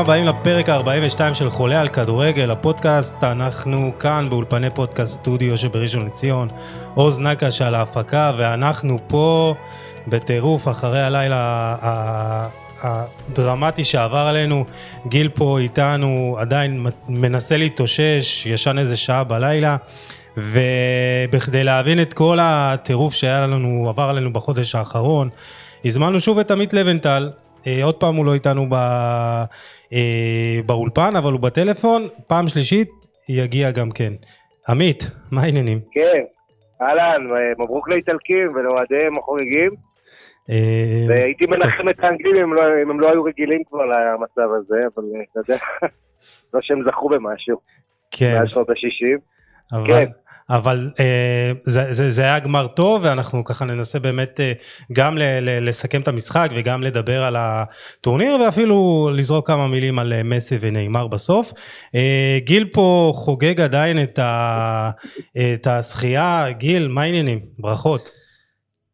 הבאים לפרק ה-42 של חולה על כדורגל, הפודקאסט. אנחנו כאן באולפני פודקאסט סטודיו שבראשון לציון, עוז נקש על ההפקה, ואנחנו פה בטירוף אחרי הלילה הדרמטי שעבר עלינו. גיל פה איתנו עדיין מנסה להתאושש, ישן איזה שעה בלילה. ובכדי להבין את כל הטירוף שהיה לנו, עבר עלינו בחודש האחרון, הזמנו שוב את עמית לבנטל, עוד פעם הוא לא איתנו ב, אה, באולפן, אבל הוא בטלפון, פעם שלישית יגיע גם כן. עמית, מה העניינים? כן, אהלן, מברוק לאיטלקים ולאוהדיהם החוגגים. אה, והייתי מנחם את האנגלים לא, אם הם לא היו רגילים כבר למצב הזה, אבל אתה יודע, לא שהם זכו במשהו. כן. מאז שנות ה-60. אבל, כן. אבל אה, זה, זה, זה היה גמר טוב ואנחנו ככה ננסה באמת אה, גם ל, ל, לסכם את המשחק וגם לדבר על הטורניר ואפילו לזרוק כמה מילים על אה, מסי ונאמר בסוף. אה, גיל פה חוגג עדיין את, ה, את הזכייה, גיל מה העניינים? ברכות.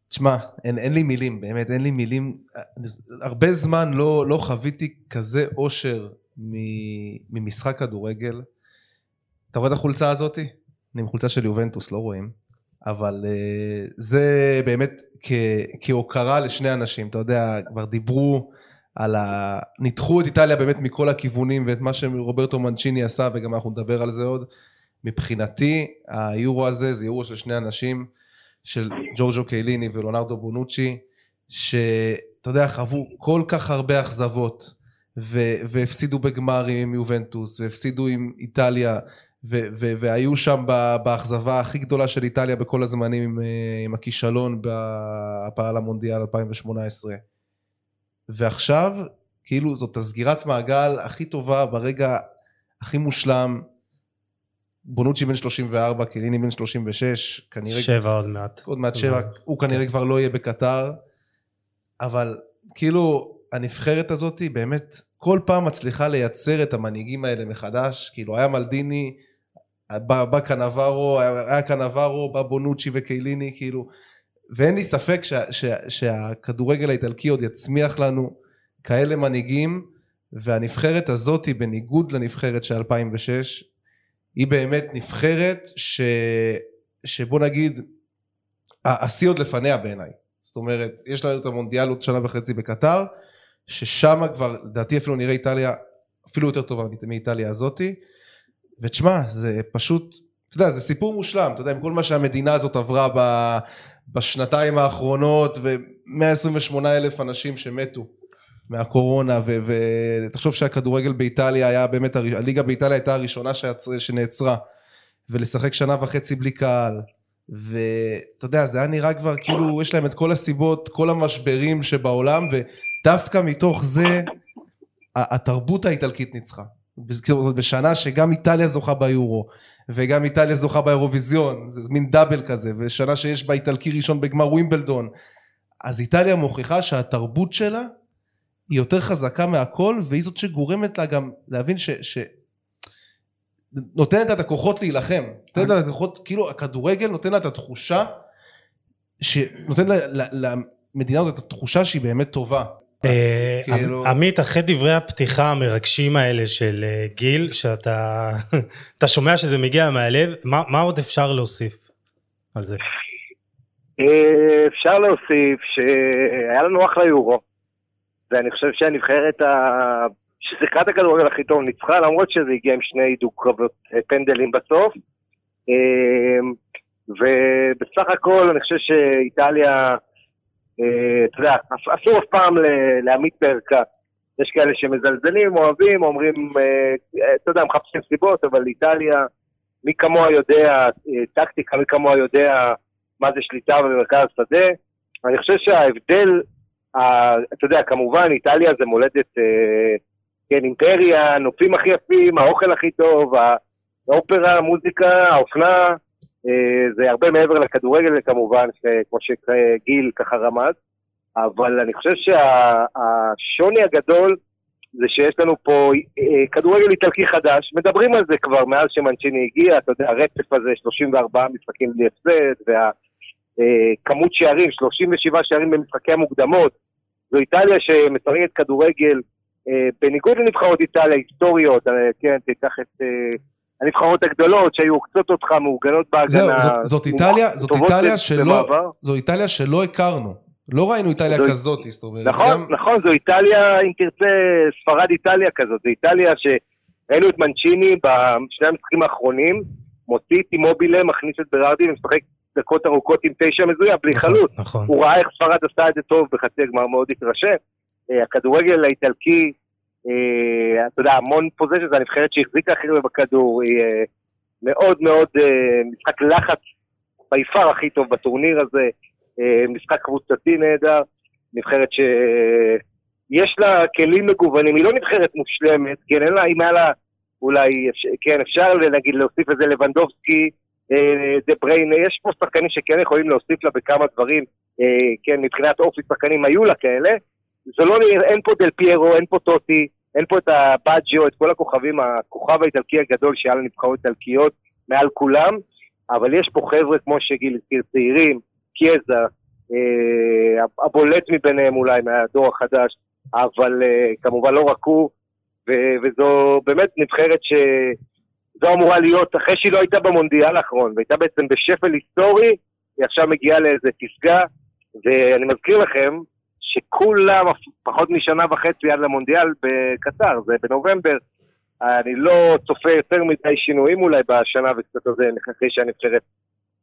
תשמע, אין, אין לי מילים, באמת אין לי מילים. הרבה זמן לא, לא חוויתי כזה אושר ממשחק כדורגל. אתה רואה את החולצה הזאתי? אני עם חולצה של יובנטוס, לא רואים. אבל uh, זה באמת כהוקרה לשני אנשים, אתה יודע, כבר דיברו על ה... ניתחו את איטליה באמת מכל הכיוונים ואת מה שרוברטו מנצ'יני עשה וגם אנחנו נדבר על זה עוד. מבחינתי היורו הזה זה יורו של שני אנשים, של ג'ורג'ו קייליני ולונרדו בונוצ'י, שאתה יודע, חוו כל כך הרבה אכזבות והפסידו בגמרים עם יובנטוס והפסידו עם איטליה ו- ו- והיו שם באכזבה הכי גדולה של איטליה בכל הזמנים עם, אה, עם הכישלון בהפעל המונדיאל 2018. ועכשיו, כאילו זאת הסגירת מעגל הכי טובה ברגע הכי מושלם. בונוצ'י בן 34, קליני בן 36, כנראה... שבע עוד מעט. עוד מעט שבע, הוא כנראה כבר לא יהיה בקטר, אבל כאילו הנבחרת הזאת באמת כל פעם מצליחה לייצר את המנהיגים האלה מחדש, כאילו היה מלדיני בא, קנברו, היה קנברו, בא בונוצ'י וקייליני, כאילו, ואין לי ספק שה, שה, שהכדורגל האיטלקי עוד יצמיח לנו כאלה מנהיגים, והנבחרת הזאתי, בניגוד לנבחרת של 2006, היא באמת נבחרת ש, שבוא נגיד, השיא עוד לפניה בעיניי. זאת אומרת, יש לנו את המונדיאל עוד שנה וחצי בקטר, ששם כבר, לדעתי אפילו נראה איטליה אפילו יותר טובה מאיטליה הזאתי. ותשמע, זה פשוט, אתה יודע, זה סיפור מושלם, אתה יודע, עם כל מה שהמדינה הזאת עברה ב, בשנתיים האחרונות, ו-128 אלף אנשים שמתו מהקורונה, ותחשוב שהכדורגל באיטליה היה באמת, הליגה באיטליה הייתה הראשונה שעצר, שנעצרה, ולשחק שנה וחצי בלי קהל. ואתה יודע, זה היה נראה כבר כאילו יש להם את כל הסיבות, כל המשברים שבעולם, ודווקא מתוך זה התרבות האיטלקית ניצחה. בשנה שגם איטליה זוכה ביורו וגם איטליה זוכה באירוויזיון זה מין דאבל כזה ושנה שיש בה איטלקי ראשון בגמר ווימבלדון אז איטליה מוכיחה שהתרבות שלה היא יותר חזקה מהכל והיא זאת שגורמת לה גם להבין ש... ש... נותנת לה את הכוחות להילחם, נותנת לה את הכוחות, כאילו הכדורגל נותן לה את התחושה, שנותן למדינה הזאת את התחושה שהיא באמת טובה. אה, כאילו- עמית, אחרי דברי הפתיחה המרגשים האלה של אה, גיל, שאתה שומע שזה מגיע מהלב, מה עוד אפשר להוסיף על זה? אה, אפשר להוסיף שהיה לנו אחלה יורו, ואני חושב שהנבחרת ששיחקה את הכדורגל הכי טוב ניצחה, למרות שזה הגיע עם שני דו קרבות פנדלים בסוף. ובסך הכל אני חושב שאיטליה אה, אתה יודע, אסור אף פעם להעמיד בערכה. יש כאלה שמזלזלים, אוהבים, אומרים, אה, אתה יודע, מחפשים סיבות, אבל איטליה, מי כמוה יודע אה, טקטיקה, מי כמוה יודע מה זה שליטה במרכז השדה. אני חושב שההבדל, אתה יודע, כמובן, איטליה זה מולדת, כן, אימפריה, הנופים הכי יפים, האוכל הכי טוב, האופרה, המוזיקה, האופנה, אה, זה הרבה מעבר לכדורגל כמובן, כמו שגיל ככה רמז, אבל אני חושב שהשוני הגדול זה שיש לנו פה אה, כדורגל איטלקי חדש, מדברים על זה כבר מאז שמנצ'יני הגיע, אתה יודע, הרצף הזה, 34 משחקים בלי הפסד, והכמות אה, שערים, 37 שערים במשחקי המוקדמות, זו איטליה שמשחקת כדורגל אה, בניגוד לנבחרות איטליה היסטוריות, אה, כן, תיקח את אה, הנבחרות הגדולות שהיו עוקצות אותך, מאורגנות בהגנה. זהו, זאת, זאת איטליה, זאת איטליה שלא. זו איטליה שלא הכרנו. לא ראינו איטליה זו- כזאת, זאת אומרת. נכון, גם- נכון, זו איטליה, אם תרצה, ספרד איטליה כזאת, זו איטליה שראינו את מנצ'יני בשני המשחקים האחרונים, מוציא את אימובילה, מכניס את ברארדי ומשחק דקות ארוכות עם תשע מזויף, בלי נכון, חלוץ. נכון. הוא ראה איך ספרד עשתה את זה טוב בחצי הגמר, מאוד התרשם. אה, הכדורגל האיטלקי, אתה יודע, המון פוזיישן, זה הנבחרת שהחזיקה הכי הרבה בכדור, היא אה, מאוד מאוד אה, משחק לחץ ביפר הכי טוב בטורניר הזה, אה, משחק קבוצתי נהדר, נבחרת שיש לה כלים מגוונים, היא לא נבחרת מושלמת, כן, אין לה, אם היה לה, אולי, כן, אפשר נגיד להוסיף איזה לבנדובסקי, אה, דה בריין, יש פה שחקנים שכן יכולים להוסיף לה בכמה דברים, אה, כן, מבחינת אופי שחקנים היו לה כאלה. זה לא נראה, אין פה דל פיירו, אין פה טוטי, אין פה את הבאג'יו, את כל הכוכבים, הכוכב האיטלקי הגדול שהיה לנבחרות איטלקיות מעל כולם, אבל יש פה חבר'ה כמו שגיל הזכיר, צעירים, קיאזה, אה, הבולט מביניהם אולי מהדור החדש, אבל אה, כמובן לא רק הוא, ו- וזו באמת נבחרת ש... זו אמורה להיות, אחרי שהיא לא הייתה במונדיאל האחרון, והייתה בעצם בשפל היסטורי, היא עכשיו מגיעה לאיזה פסגה, ואני מזכיר לכם שכולם פחות משנה וחצי עד למונדיאל בקטר, זה בנובמבר. אני לא צופה יותר מדי שינויים אולי בשנה וקצת הזה, אחרי שהנבחרת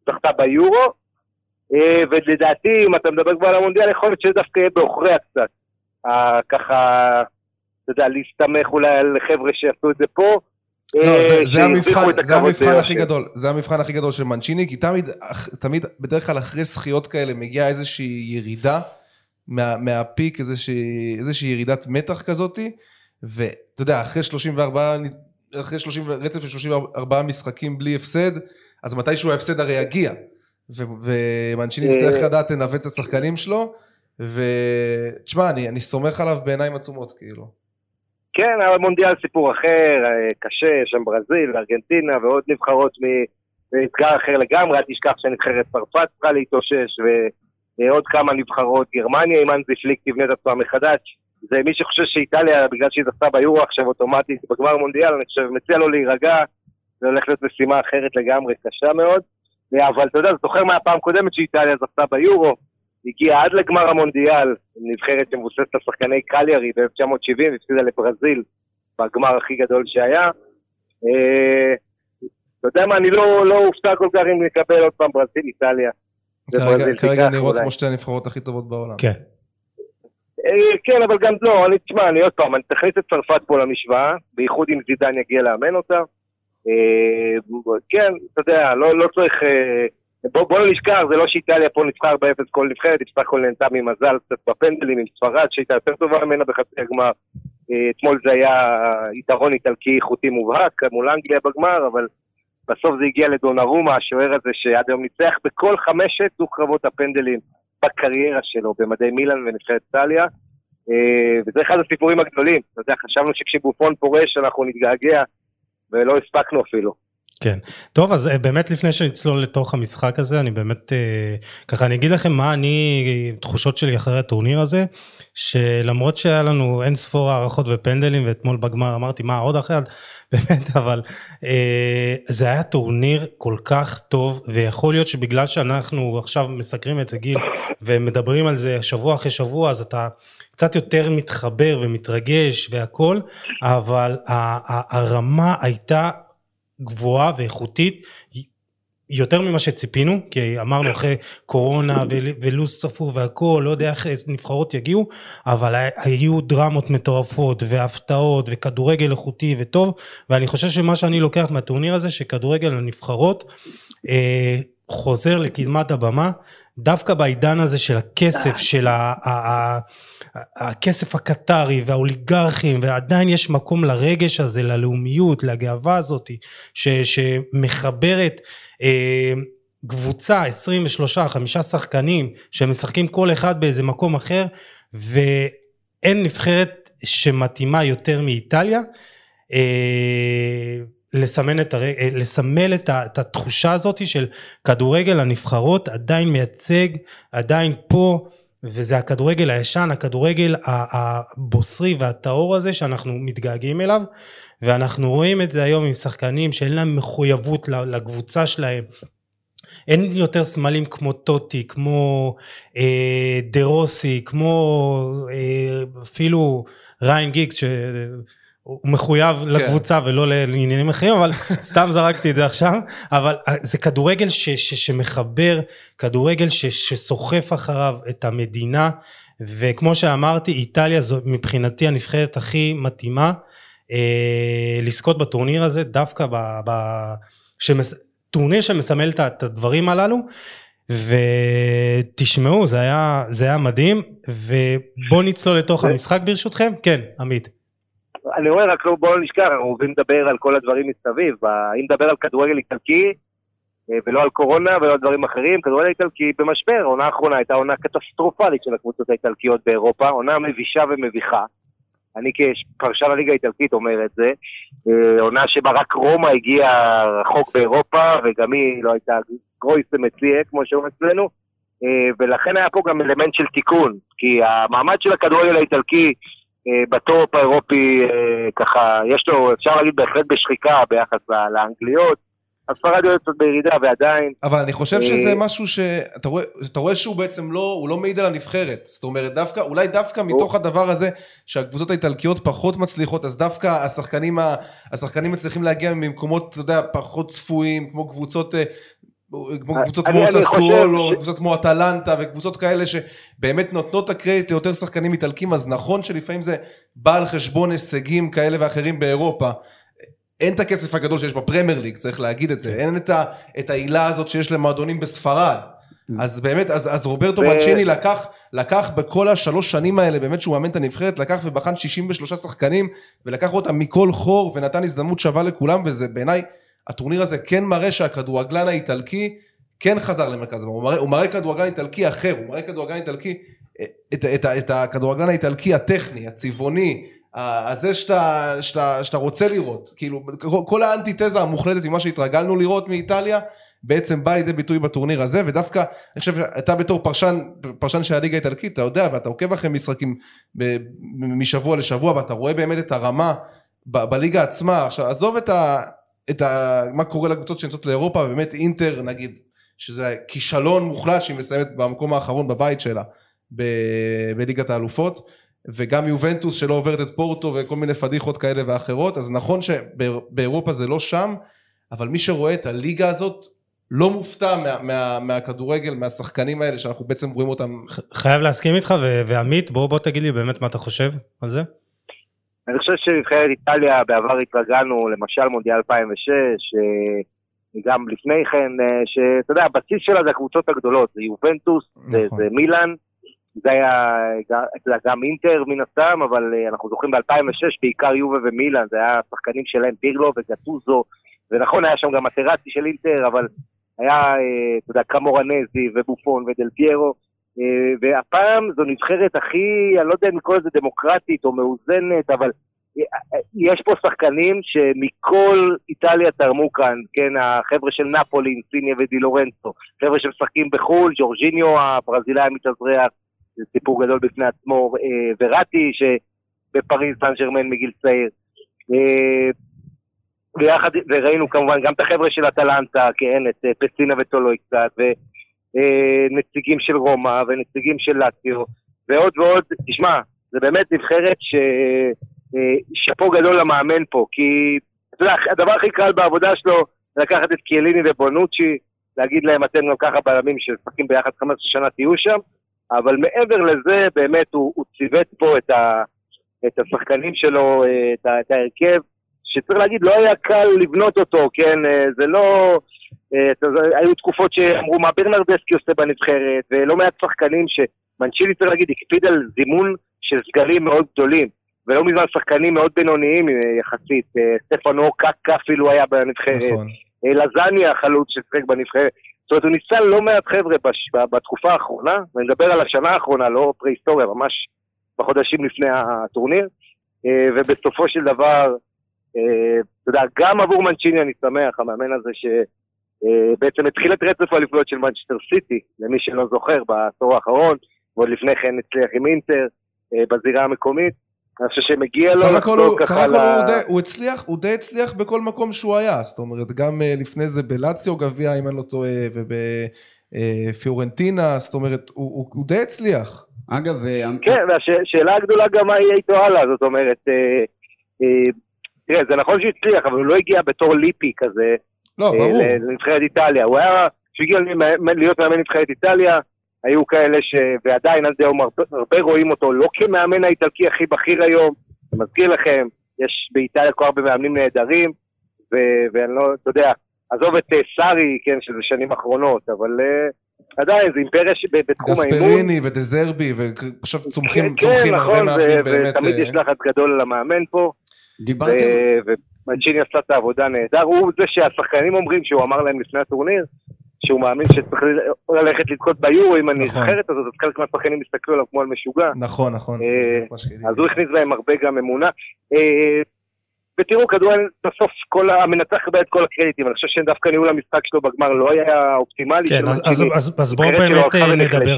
זכתה ביורו, אה, ולדעתי, אם אתה מדבר כבר על המונדיאל, יכול להיות שזה דווקא יהיה בעוכריה קצת. ככה, אתה יודע, להסתמך אולי על חבר'ה שעשו את זה פה. לא, אה, זה, זה המבחן, זה המבחן. הכי גדול, זה המבחן הכי גדול של מנצ'יני, כי תמיד, תמיד, בדרך כלל אחרי זכיות כאלה מגיעה איזושהי ירידה מה, מהפיק, איזושהי, איזושהי ירידת מתח כזאתי, ואתה יודע, אחרי 34, נ- אחרי 30, רצף של 34 משחקים בלי הפסד, אז מתישהו ההפסד הרי יגיע, ו- ומנצ'יני אה. יצטרך לדעת לנווט את השחקנים שלו, ותשמע, אני, אני סומך עליו בעיניים עצומות, כאילו. כן, אבל מונדיאל סיפור אחר, אה, קשה, שם ברזיל וארגנטינה ועוד נבחרות מאתגר אחר לגמרי, אל תשכח שנבחרת צרפת צריכה להתאושש ועוד כמה נבחרות, גרמניה עם אנזי פליק תבנה את עצמה מחדש. זה מי שחושב שאיטליה, בגלל שהיא זכתה ביורו עכשיו אוטומטית בגמר מונדיאל, אני חושב, מציע לו להירגע, זה הולך להיות משימה אחרת לגמרי, קשה מאוד. אה, אבל אתה יודע, זוכר מהפעם הקודמת שאיטליה זכתה ביורו, הגיעה עד לגמר המונדיאל, נבחרת שמבוססת על שחקני קליארי ב-1970, והפסידה לברזיל בגמר הכי גדול שהיה. אה, אתה יודע מה, אני לא, לא אופתע כל כך אם נקבל עוד פעם ברזיל, איטליה. כרגע, נראות. כמו שתי הנבחרות הכי טובות בעולם. כן. אה, כן, אבל גם לא, אני, תשמע, אני עוד פעם, אני תכניס את צרפת פה למשוואה, בייחוד אם זידן יגיע לאמן אותה. אה, כן, אתה יודע, לא, לא צריך... אה, בוא, בוא לא נשכח, זה לא שאיטליה פה ניצחה 4-0 כל נבחרת, היא בסך הכל נהנתה ממזל קצת בפנדלים עם ספרד, שהייתה יותר טובה ממנה בחצי הגמר. אתמול זה היה יתרון איטלקי איכותי מובהק מול אנגליה בגמר, אבל בסוף זה הגיע לדונרומה, השוער הזה שעד היום ניצח בכל חמשת דו-קרבות הפנדלים בקריירה שלו במדי מילאן ונבחרת איטליה. אה, וזה אחד הסיפורים הגדולים. אתה יודע, חשבנו שכשבופון פורש אנחנו נתגעגע, ולא הספקנו אפילו. כן. טוב, אז אה, באמת לפני שנצלול לתוך המשחק הזה, אני באמת, אה, ככה אני אגיד לכם מה אני, תחושות שלי אחרי הטורניר הזה, שלמרות שהיה לנו אין ספור הערכות ופנדלים, ואתמול בגמר אמרתי, מה, עוד אחת? באמת, אבל אה, זה היה טורניר כל כך טוב, ויכול להיות שבגלל שאנחנו עכשיו מסקרים את זה, גיל, ומדברים על זה שבוע אחרי שבוע, אז אתה קצת יותר מתחבר ומתרגש והכל, אבל הרמה הייתה גבוהה ואיכותית יותר ממה שציפינו, כי אמרנו אחרי קורונה ול- ולו"ז צפוף והכל, לא יודע איך נבחרות יגיעו, אבל היו דרמות מטורפות והפתעות וכדורגל איכותי וטוב, ואני חושב שמה שאני לוקח מהטורניר הזה, שכדורגל הנבחרות אה, חוזר לקדמת הבמה, דווקא בעידן הזה של הכסף, של ה... הכסף הקטרי והאוליגרכים ועדיין יש מקום לרגש הזה ללאומיות לגאווה הזאת ש, שמחברת אה, קבוצה 23 חמישה שחקנים שמשחקים כל אחד באיזה מקום אחר ואין נבחרת שמתאימה יותר מאיטליה אה, לסמן את הר... אה, לסמל את, ה... את התחושה הזאת של כדורגל הנבחרות עדיין מייצג עדיין פה וזה הכדורגל הישן, הכדורגל הבוסרי והטהור הזה שאנחנו מתגעגעים אליו, ואנחנו רואים את זה היום עם שחקנים שאין להם מחויבות לקבוצה שלהם. אין יותר סמלים כמו טוטי, כמו אה, דה רוסי, כמו אה, אפילו ריין גיגס, הוא מחויב כן. לקבוצה ולא לעניינים אחרים, אבל סתם זרקתי את זה עכשיו, אבל אה, זה כדורגל ש, ש, שמחבר, כדורגל ש, שסוחף אחריו את המדינה, וכמו שאמרתי, איטליה זו מבחינתי הנבחרת הכי מתאימה אה, לזכות בטורניר הזה, דווקא ב... ב שמס, טורניר שמסמל את הדברים הללו, ותשמעו, זה היה, זה היה מדהים, ובואו נצלול לתוך המשחק ברשותכם. כן, עמית. אני אומר רק לא, בואו נשכח, אנחנו אוהבים לדבר על כל הדברים מסביב. אם נדבר על כדורגל איטלקי, אה, ולא על קורונה ולא על דברים אחרים, כדורגל איטלקי במשבר. העונה האחרונה הייתה עונה קטסטרופלית של הקבוצות האיטלקיות באירופה, עונה מבישה ומביכה. אני כפרשן הליגה האיטלקית אומר את זה. אה, עונה שבה רק רומא הגיעה רחוק באירופה, וגם היא לא הייתה גרויסע מציאה, כמו שאומרים אצלנו. אה, ולכן היה פה גם אלמנט של תיקון, כי המעמד של הכדורגל האיטלקי בטופ האירופי, אה, ככה, יש לו, אפשר להגיד בהחלט בשחיקה ביחס לאנגליות. הספרדיות קצת בירידה ועדיין. אבל אני חושב שזה אה, משהו שאתה רואה, רואה שהוא בעצם לא, הוא לא מעיד על הנבחרת. זאת אומרת, דווקא, אולי דווקא מתוך הדבר הזה שהקבוצות האיטלקיות פחות מצליחות, אז דווקא השחקנים, השחקנים מצליחים להגיע ממקומות, אתה יודע, פחות צפויים, כמו קבוצות קבוצות כמו ססואל, או קבוצות כמו אטלנטה וקבוצות כאלה שבאמת נותנות את הקרדיט ליותר שחקנים איטלקים אז נכון שלפעמים זה בא על חשבון הישגים כאלה ואחרים באירופה. אין את הכסף הגדול שיש בפרמייר ליג צריך להגיד את זה. אין את, ה, את העילה הזאת שיש למועדונים בספרד. אז באמת אז, אז רוברטו ו... מנצ'יני לקח לקח בכל השלוש שנים האלה באמת שהוא מאמן את הנבחרת לקח ובחן 63 שחקנים ולקח אותם מכל חור ונתן הזדמנות שווה לכולם וזה בעיניי הטורניר הזה כן מראה שהכדורגלן האיטלקי כן חזר למרכז, הוא מראה, הוא מראה כדורגלן איטלקי אחר, הוא מראה כדורגלן איטלקי, את, את, את, את הכדורגלן האיטלקי הטכני, הצבעוני, הזה שאתה, שאתה, שאתה רוצה לראות, כאילו כל האנטיתזה המוחלטת ממה שהתרגלנו לראות מאיטליה, בעצם בא לידי ביטוי בטורניר הזה, ודווקא, אני חושב שאתה בתור פרשן, פרשן של הליגה האיטלקית, אתה יודע, ואתה עוקב אחרי משחקים ב, משבוע לשבוע, ואתה רואה באמת את הרמה ב, בליגה עצמה, עכשיו עזוב את ה... את ה... מה קורה לקבוצות שנמצאות לאירופה, באמת אינטר נגיד, שזה כישלון מוחלט שהיא מסיימת במקום האחרון בבית שלה ב... בליגת האלופות, וגם יובנטוס שלא עוברת את פורטו וכל מיני פדיחות כאלה ואחרות, אז נכון שבאירופה זה לא שם, אבל מי שרואה את הליגה הזאת לא מופתע מה, מה, מהכדורגל, מהשחקנים האלה שאנחנו בעצם רואים אותם. חייב להסכים איתך, ועמית, בוא, בוא תגיד לי באמת מה אתה חושב על זה. אני חושב שנבחרת איטליה, בעבר התרגלנו, למשל מונדיאל 2006, גם לפני כן, אה, שאתה יודע, הבסיס שלה זה הקבוצות הגדולות, זה יובנטוס, נכון. זה, מילאן, זה היה זה גם אינטר מן הסתם, אבל אה, אנחנו זוכרים ב-2006 בעיקר יובה ומילאן, זה היה שחקנים שלהם, פירלו וגטוזו, ונכון, היה שם גם מטרצי של אינטר, אבל היה, אה, אתה יודע, קמורנזי ובופון ודל פיירו, אה, והפעם זו נבחרת הכי, אני לא יודע אם לקרוא לזה דמוקרטית או מאוזנת, אבל אה, יש פה שחקנים שמכל איטליה תרמו כאן, כן, החבר'ה של נפולי, סיניה ודי לורנצו, חבר'ה שמשחקים בחו"ל, ג'ורג'יניו הברזילאי המתאזרח, זה סיפור גדול בפני עצמו, אה, וראטי שבפריז סן ג'רמן מגיל צעיר. ויחד, וראינו כמובן גם את החבר'ה של אטלנטה, כן, את פסינה וטולוי קצת, אה, נציגים של רומא ונציגים של לאציו ועוד ועוד, תשמע, זה באמת נבחרת ששאפו אה, גדול למאמן פה, כי אתה יודע, הדבר הכי קל בעבודה שלו זה לקחת את קיאליני ובונוצ'י, להגיד להם אתם גם ככה בלמים שמשחקים ביחד 15 שנה תהיו שם, אבל מעבר לזה באמת הוא, הוא ציוות פה את, ה, את השחקנים שלו, אה, את, ה, את ההרכב, שצריך להגיד לא היה קל לבנות אותו, כן, זה לא... אה, היו תקופות שאמרו מה ברנרדסקי עושה בנבחרת, ולא מעט שחקנים שמנצ'ילי צריך להגיד הקפיד על זימון של סגלים מאוד גדולים, ולא מזמן שחקנים מאוד בינוניים אה, יחסית, אה, סטפנו קקה אפילו היה בנבחרת, נכון. לזניה החלוץ ששיחק בנבחרת, זאת אומרת הוא ניסה לא מעט חבר'ה בש... בתקופה האחרונה, ואני מדבר על השנה האחרונה, לא פרה-היסטוריה, ממש בחודשים לפני הטורניר, ובסופו של דבר, אתה יודע, גם עבור מנצ'יני אני שמח, המאמן הזה ש... אה, התחיל את רצף האליפויות של מנצ'סטר סיטי, למי שלא זוכר, בעשור האחרון, ועוד לפני כן הצליח עם אינטר אה, בזירה המקומית. אני חושב שמגיע לו סך הכל הוא- סך הכל ל... הוא די- הוא הצליח, הוא די הצליח בכל מקום שהוא היה, זאת אומרת, גם אה, לפני זה בלציו גביע, אם אני לא טועה, ובפיורנטינה, זאת אומרת, הוא- הוא הוא די הצליח. אגב, אה, כן, והשאלה הגדולה גם מה יהיה איתו הלאה, זאת אומרת, אה, אה, תראה, זה נכון שהוא הצליח, אבל הוא לא הגיע בתור ליפי כזה לא, אה, ברור. לנבחרת איטליה. הוא היה, כשהוא הגיע למ- להיות מאמן נבחרת איטליה, היו כאלה ש... ועדיין עד היום הרבה, הרבה רואים אותו לא כמאמן האיטלקי הכי בכיר היום. אני מזכיר לכם, יש באיטליה כל הרבה מאמנים נהדרים, ו... ואני לא, אתה יודע, עזוב את אה, סארי, כן, שזה שנים אחרונות, אבל אה, עדיין, זה אימפריה שבתחום האימון. גספריני ודזרבי, ופשוט צומחים כן, צומחים הרבה נכון, מאמנים באמת. ותמיד אה, יש לחץ גדול על המאמן פה, דיברתם, ומנצ'יני עשה את העבודה נהדר. הוא זה שהשחקנים אומרים שהוא אמר להם לפני הטורניר, שהוא מאמין שצריך ללכת לזכות ביורו עם הנבחרת הזאת, אז חלק מהשחקנים הסתכלו עליו כמו על משוגע. נכון, נכון. אה. אז הוא הכניס בהם הרבה גם אמונה. אה, ותראו, כדורגל בסוף כל המנצח קיבל את כל הקרדיטים, אני חושב שדווקא ניהול המשחק שלו בגמר לא היה אופטימלי. כן, אז- בואו באמת אה, נדבר.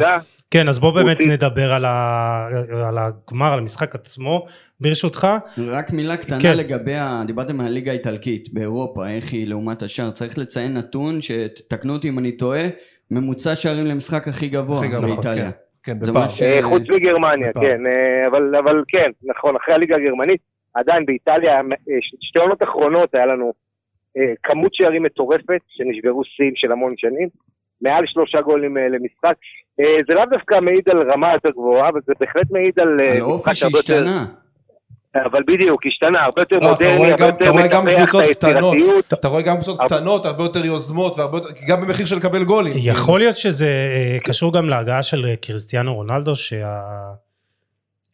כן, אז הוא באמת הוציא- נדבר על ה- על הגמר, על המשחק עצמו, ברשותך. רק מילה קטנה כן. לגבי, ה- דיברתם על הליגה האיטלקית באירופה, איך היא לעומת השאר, צריך לציין נתון, שתקנו אותי אם אני טועה, ממוצע שערים למשחק הכי גבוה הכי גבוה, באיטליה. כן, בפער. מה ש- אה, חוץ מגרמניה. כן, אה, אבל, אבל כן, נכון, אחרי הליגה הגרמנית, עדיין באיטליה, אה, שתי עונות אחרונות היה לנו כמות שערים מטורפת, שנשברו שיאים של המון שנים, מעל שלושה גולים אה, למשחק. אה, זה לאו דווקא מעיד על רמה יותר גבוהה, אבל זה בהחלט מעיד על אה, על אופי שהשתנה. אבל בדיוק, השתנה, הרבה יותר לא, מודרני, הרבה יותר מטפח את היצירתיות. אתה רואה גם קבוצות קטנות, הרבה יותר יוזמות, גם במחיר של לקבל גולים. יכול להיות שזה קשור גם להגעה של קריסטיאנו רונלדו,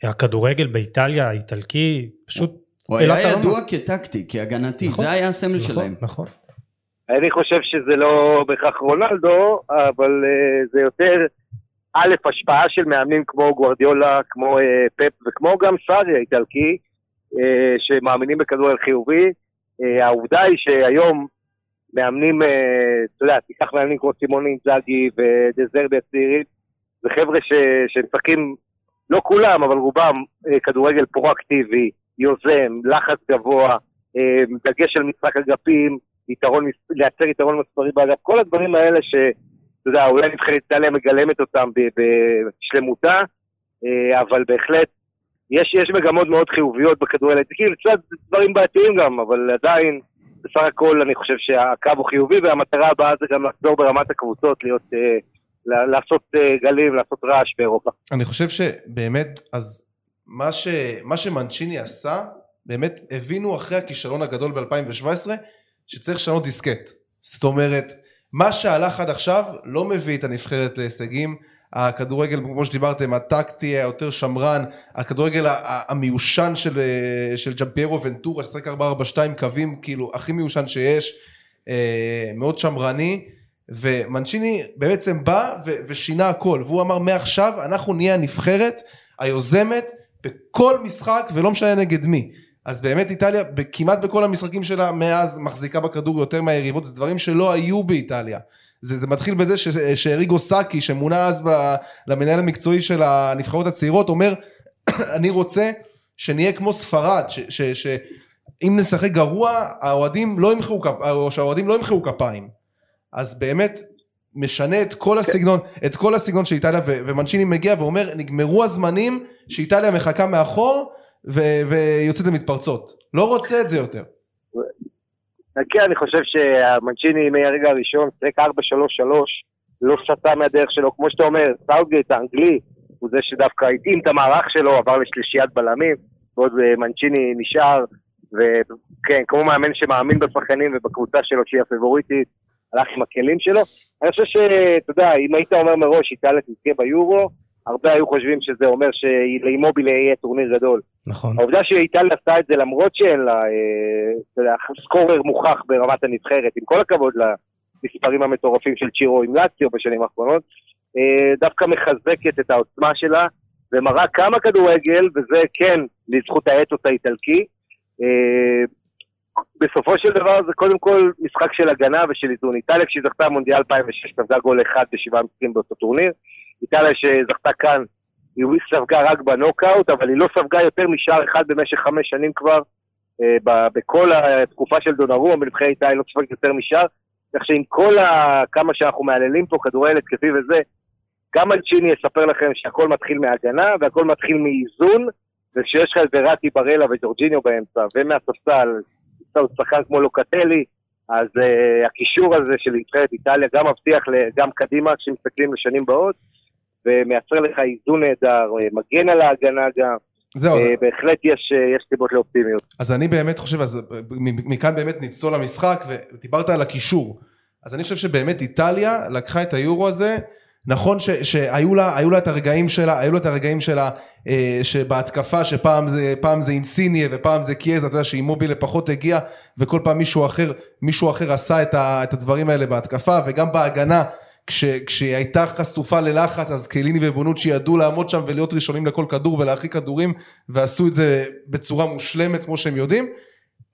שהכדורגל באיטליה, האיטלקי, פשוט... הוא היה הרמה. ידוע כטקטי, כהגנתי, נכון, זה היה הסמל נכון, שלהם. נכון. אני חושב שזה לא בהכרח רונלדו, אבל uh, זה יותר, א', השפעה של מאמנים כמו גוורדיולה, כמו uh, פפ וכמו גם סארי האיטלקי, uh, שמאמינים בכדורגל חיובי. Uh, העובדה היא שהיום מאמנים, uh, אתה יודע, תיקח מאמנים כמו סימון אינזאגי ודזרבי הצעירים, זה חבר'ה שמשחקים, לא כולם, אבל רובם, uh, כדורגל פרואקטיבי, יוזם, לחץ גבוה, uh, דגש על משחק אגפים, יתרון, לייצר יתרון מספרי באגף, כל הדברים האלה שאתה יודע, אולי נבחרת איטליה מגלמת אותם בשלמותה, אה, אבל בהחלט יש, יש מגמות מאוד חיוביות בכדורגל, כאילו קצת דברים בעייתיים גם, אבל עדיין, בסך הכל אני חושב שהקו הוא חיובי, והמטרה הבאה זה גם לחזור ברמת הקבוצות, להיות, אה, לעשות אה, גלים, לעשות רעש באירופה. אני חושב שבאמת, אז מה, ש, מה שמנצ'יני עשה, באמת הבינו אחרי הכישלון הגדול ב-2017, שצריך לשנות דיסקט. זאת אומרת, מה שהלך עד עכשיו לא מביא את הנבחרת להישגים. הכדורגל, כמו שדיברתם, הטקטי, היותר שמרן, הכדורגל המיושן של, אה, של ג'מפיירו ונטורה, ששחק 4-4-2 קווים, כאילו, הכי מיושן שיש, אה, מאוד שמרני. ומנצ'יני בעצם בא ו- ושינה הכל, והוא אמר מעכשיו אנחנו נהיה הנבחרת היוזמת בכל משחק ולא משנה נגד מי. אז באמת איטליה כמעט בכל המשחקים שלה מאז מחזיקה בכדור יותר מהיריבות, זה דברים שלא היו באיטליה. זה, זה מתחיל בזה שאריגו סאקי שמונה אז ב, למנהל המקצועי של הנבחרות הצעירות אומר אני רוצה שנהיה כמו ספרד, ש, ש, ש, אם נשחק גרוע האוהדים לא ימחאו כפ- או שהאוהדים לא ימחאו כפיים. אז באמת משנה את כל הסגנון, את כל הסגנון של איטליה ומנצ'יני מגיע ואומר נגמרו הזמנים שאיטליה מחכה מאחור ויוצאת למתפרצות. לא רוצה את זה יותר. כן, אני חושב שמנצ'יני מהרגע הראשון, שיחק 4-3-3, לא סטה מהדרך שלו, כמו שאתה אומר, סאוטגייט האנגלי, הוא זה שדווקא התאים את המערך שלו, עבר לשלישיית בלמים, ועוד אה, מנצ'יני נשאר, וכן, כמו מאמן שמאמין בשחקנים ובקבוצה שלו שהיא הפייבוריטית, הלך עם הכלים שלו. אני חושב שאתה יודע, אם היית אומר מראש איטליה תזכה ביורו, הרבה היו חושבים שזה אומר שלאימובילה יהיה טורניר גדול. נכון. העובדה שאיטליה עשתה את זה למרות שאין לה, אה, סקורר מוכח ברמת הנבחרת, עם כל הכבוד למספרים המטורפים של צ'ירו עם לאציו בשנים האחרונות, אה, דווקא מחזקת את העוצמה שלה, ומראה כמה כדורגל, וזה כן לזכות האתוס האיטלקי. אה, בסופו של דבר זה קודם כל משחק של הגנה ושל איזון. איטליה כשהיא זכתה במונדיאל 2006 ספגה גול אחד בשבעה משחקים באותו טורניר. איטליה שזכתה כאן, היא ספגה רק בנוקאוט, אבל היא לא ספגה יותר משער אחד במשך חמש שנים כבר. אה, בכל התקופה של דונרו, בנבחרת איטליה לא ספגת יותר משער. כך שעם כל ה... כמה שאנחנו מהללים פה, כדורגל התקפי וזה, גם אלצ'יני יספר לכם שהכל מתחיל מהגנה והכל מתחיל מאיזון, וכשיש לך את וראטי ברלה וג'ורג'יניו באמצע, ומהספסל, שחקן כמו לוקטלי, אז uh, הקישור הזה של נבחרת איטליה גם מבטיח גם קדימה כשמסתכלים לשנים באות, ומייצר לך איזון נהדר, אה, מגן על ההגנה גם. זהו. Uh, בהחלט יש, uh, יש סיבות לאופטימיות. אז אני באמת חושב, אז מכאן באמת נצלול למשחק, ודיברת על הקישור. אז אני חושב שבאמת איטליה לקחה את היורו הזה, נכון ש, שהיו לה, לה את הרגעים שלה, היו לה את הרגעים שלה אה, שבהתקפה שפעם זה, זה אינסיניה ופעם זה קיאזה, אתה יודע שאימובילה פחות הגיע וכל פעם מישהו אחר, מישהו אחר עשה את, ה, את הדברים האלה בהתקפה וגם בהגנה כש, כשהיא הייתה חשופה ללחץ אז קליני ובונוצ'י ידעו לעמוד שם ולהיות ראשונים לכל כדור ולהרחיק כדורים ועשו את זה בצורה מושלמת כמו שהם יודעים.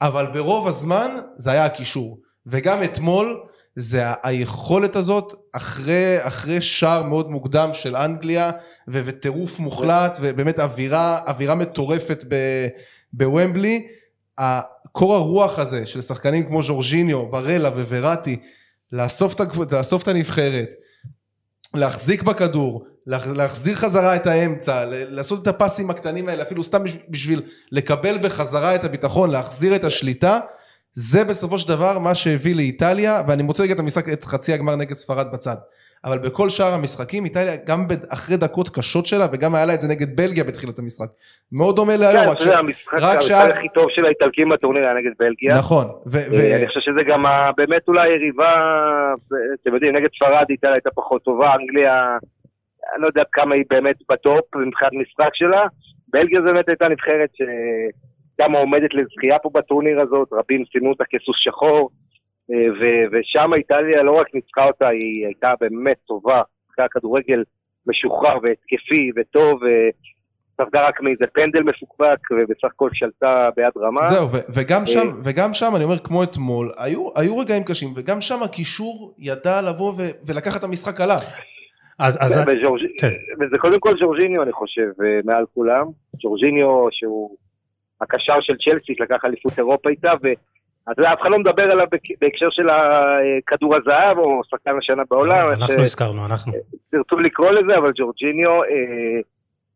אבל ברוב הזמן זה היה הקישור. וגם אתמול זה היכולת הזאת אחרי, אחרי שער מאוד מוקדם של אנגליה ו- וטירוף מוחלט ובאמת אווירה, אווירה מטורפת בוומבלי, קור הרוח הזה של שחקנים כמו ז'ורג'יניו, ברלה ווראטי, לאסוף את, לאסוף את הנבחרת, להחזיק בכדור, להחזיר חזרה את האמצע, לעשות את הפסים הקטנים האלה, אפילו סתם בשביל לקבל בחזרה את הביטחון, להחזיר את השליטה, זה בסופו של דבר מה שהביא לאיטליה, ואני מוצא רגע את המשחק, את חצי הגמר נגד ספרד בצד. אבל בכל שאר המשחקים, איטליה גם אחרי דקות קשות שלה, וגם היה לה את זה נגד בלגיה בתחילת המשחק. מאוד דומה להיום, רק, ש... רק שאז... המשחק הכי טוב של האיטלקים בטורניר היה נגד בלגיה. נכון. ו... ו... אני חושב שזה גם באמת אולי יריבה, אתם יודעים, נגד ספרד איטליה הייתה פחות טובה, אנגליה, אני לא יודע כמה היא באמת בטופ מבחינת משחק שלה. בלגיה זו באמת הייתה נבחרת ש... כמה עומדת לזכייה פה בטורניר הזאת, רבים סימנו אותה כסוס שחור, אה, ו- ושם איטליה לא רק ניצחה אותה, היא הייתה באמת טובה, אחרי כדורגל משוחרר והתקפי וטוב, ספגה רק מאיזה פנדל מפוקפק, ובסך הכל שלטה ביד רמה. זהו, ו- וגם, שם, אה, וגם שם, אני אומר, כמו אתמול, היו, היו רגעים קשים, וגם שם הקישור ידע לבוא ו- ולקחת את המשחק עליו. אז, אז... וג'ורג'... כן. וזה קודם כל ג'ורג'יניו, אני חושב, אה, מעל כולם. ג'ורג'יניו, שהוא הקשר של צ'לסי, שלקח אליפות אירופה איתה, ואתה יודע, אף אחד לא מדבר עליו בהקשר של כדור הזהב, או שחקן השנה בעולם. אנחנו הזכרנו, אנחנו. תרצו לקרוא לזה, אבל ג'ורג'יניו, אה,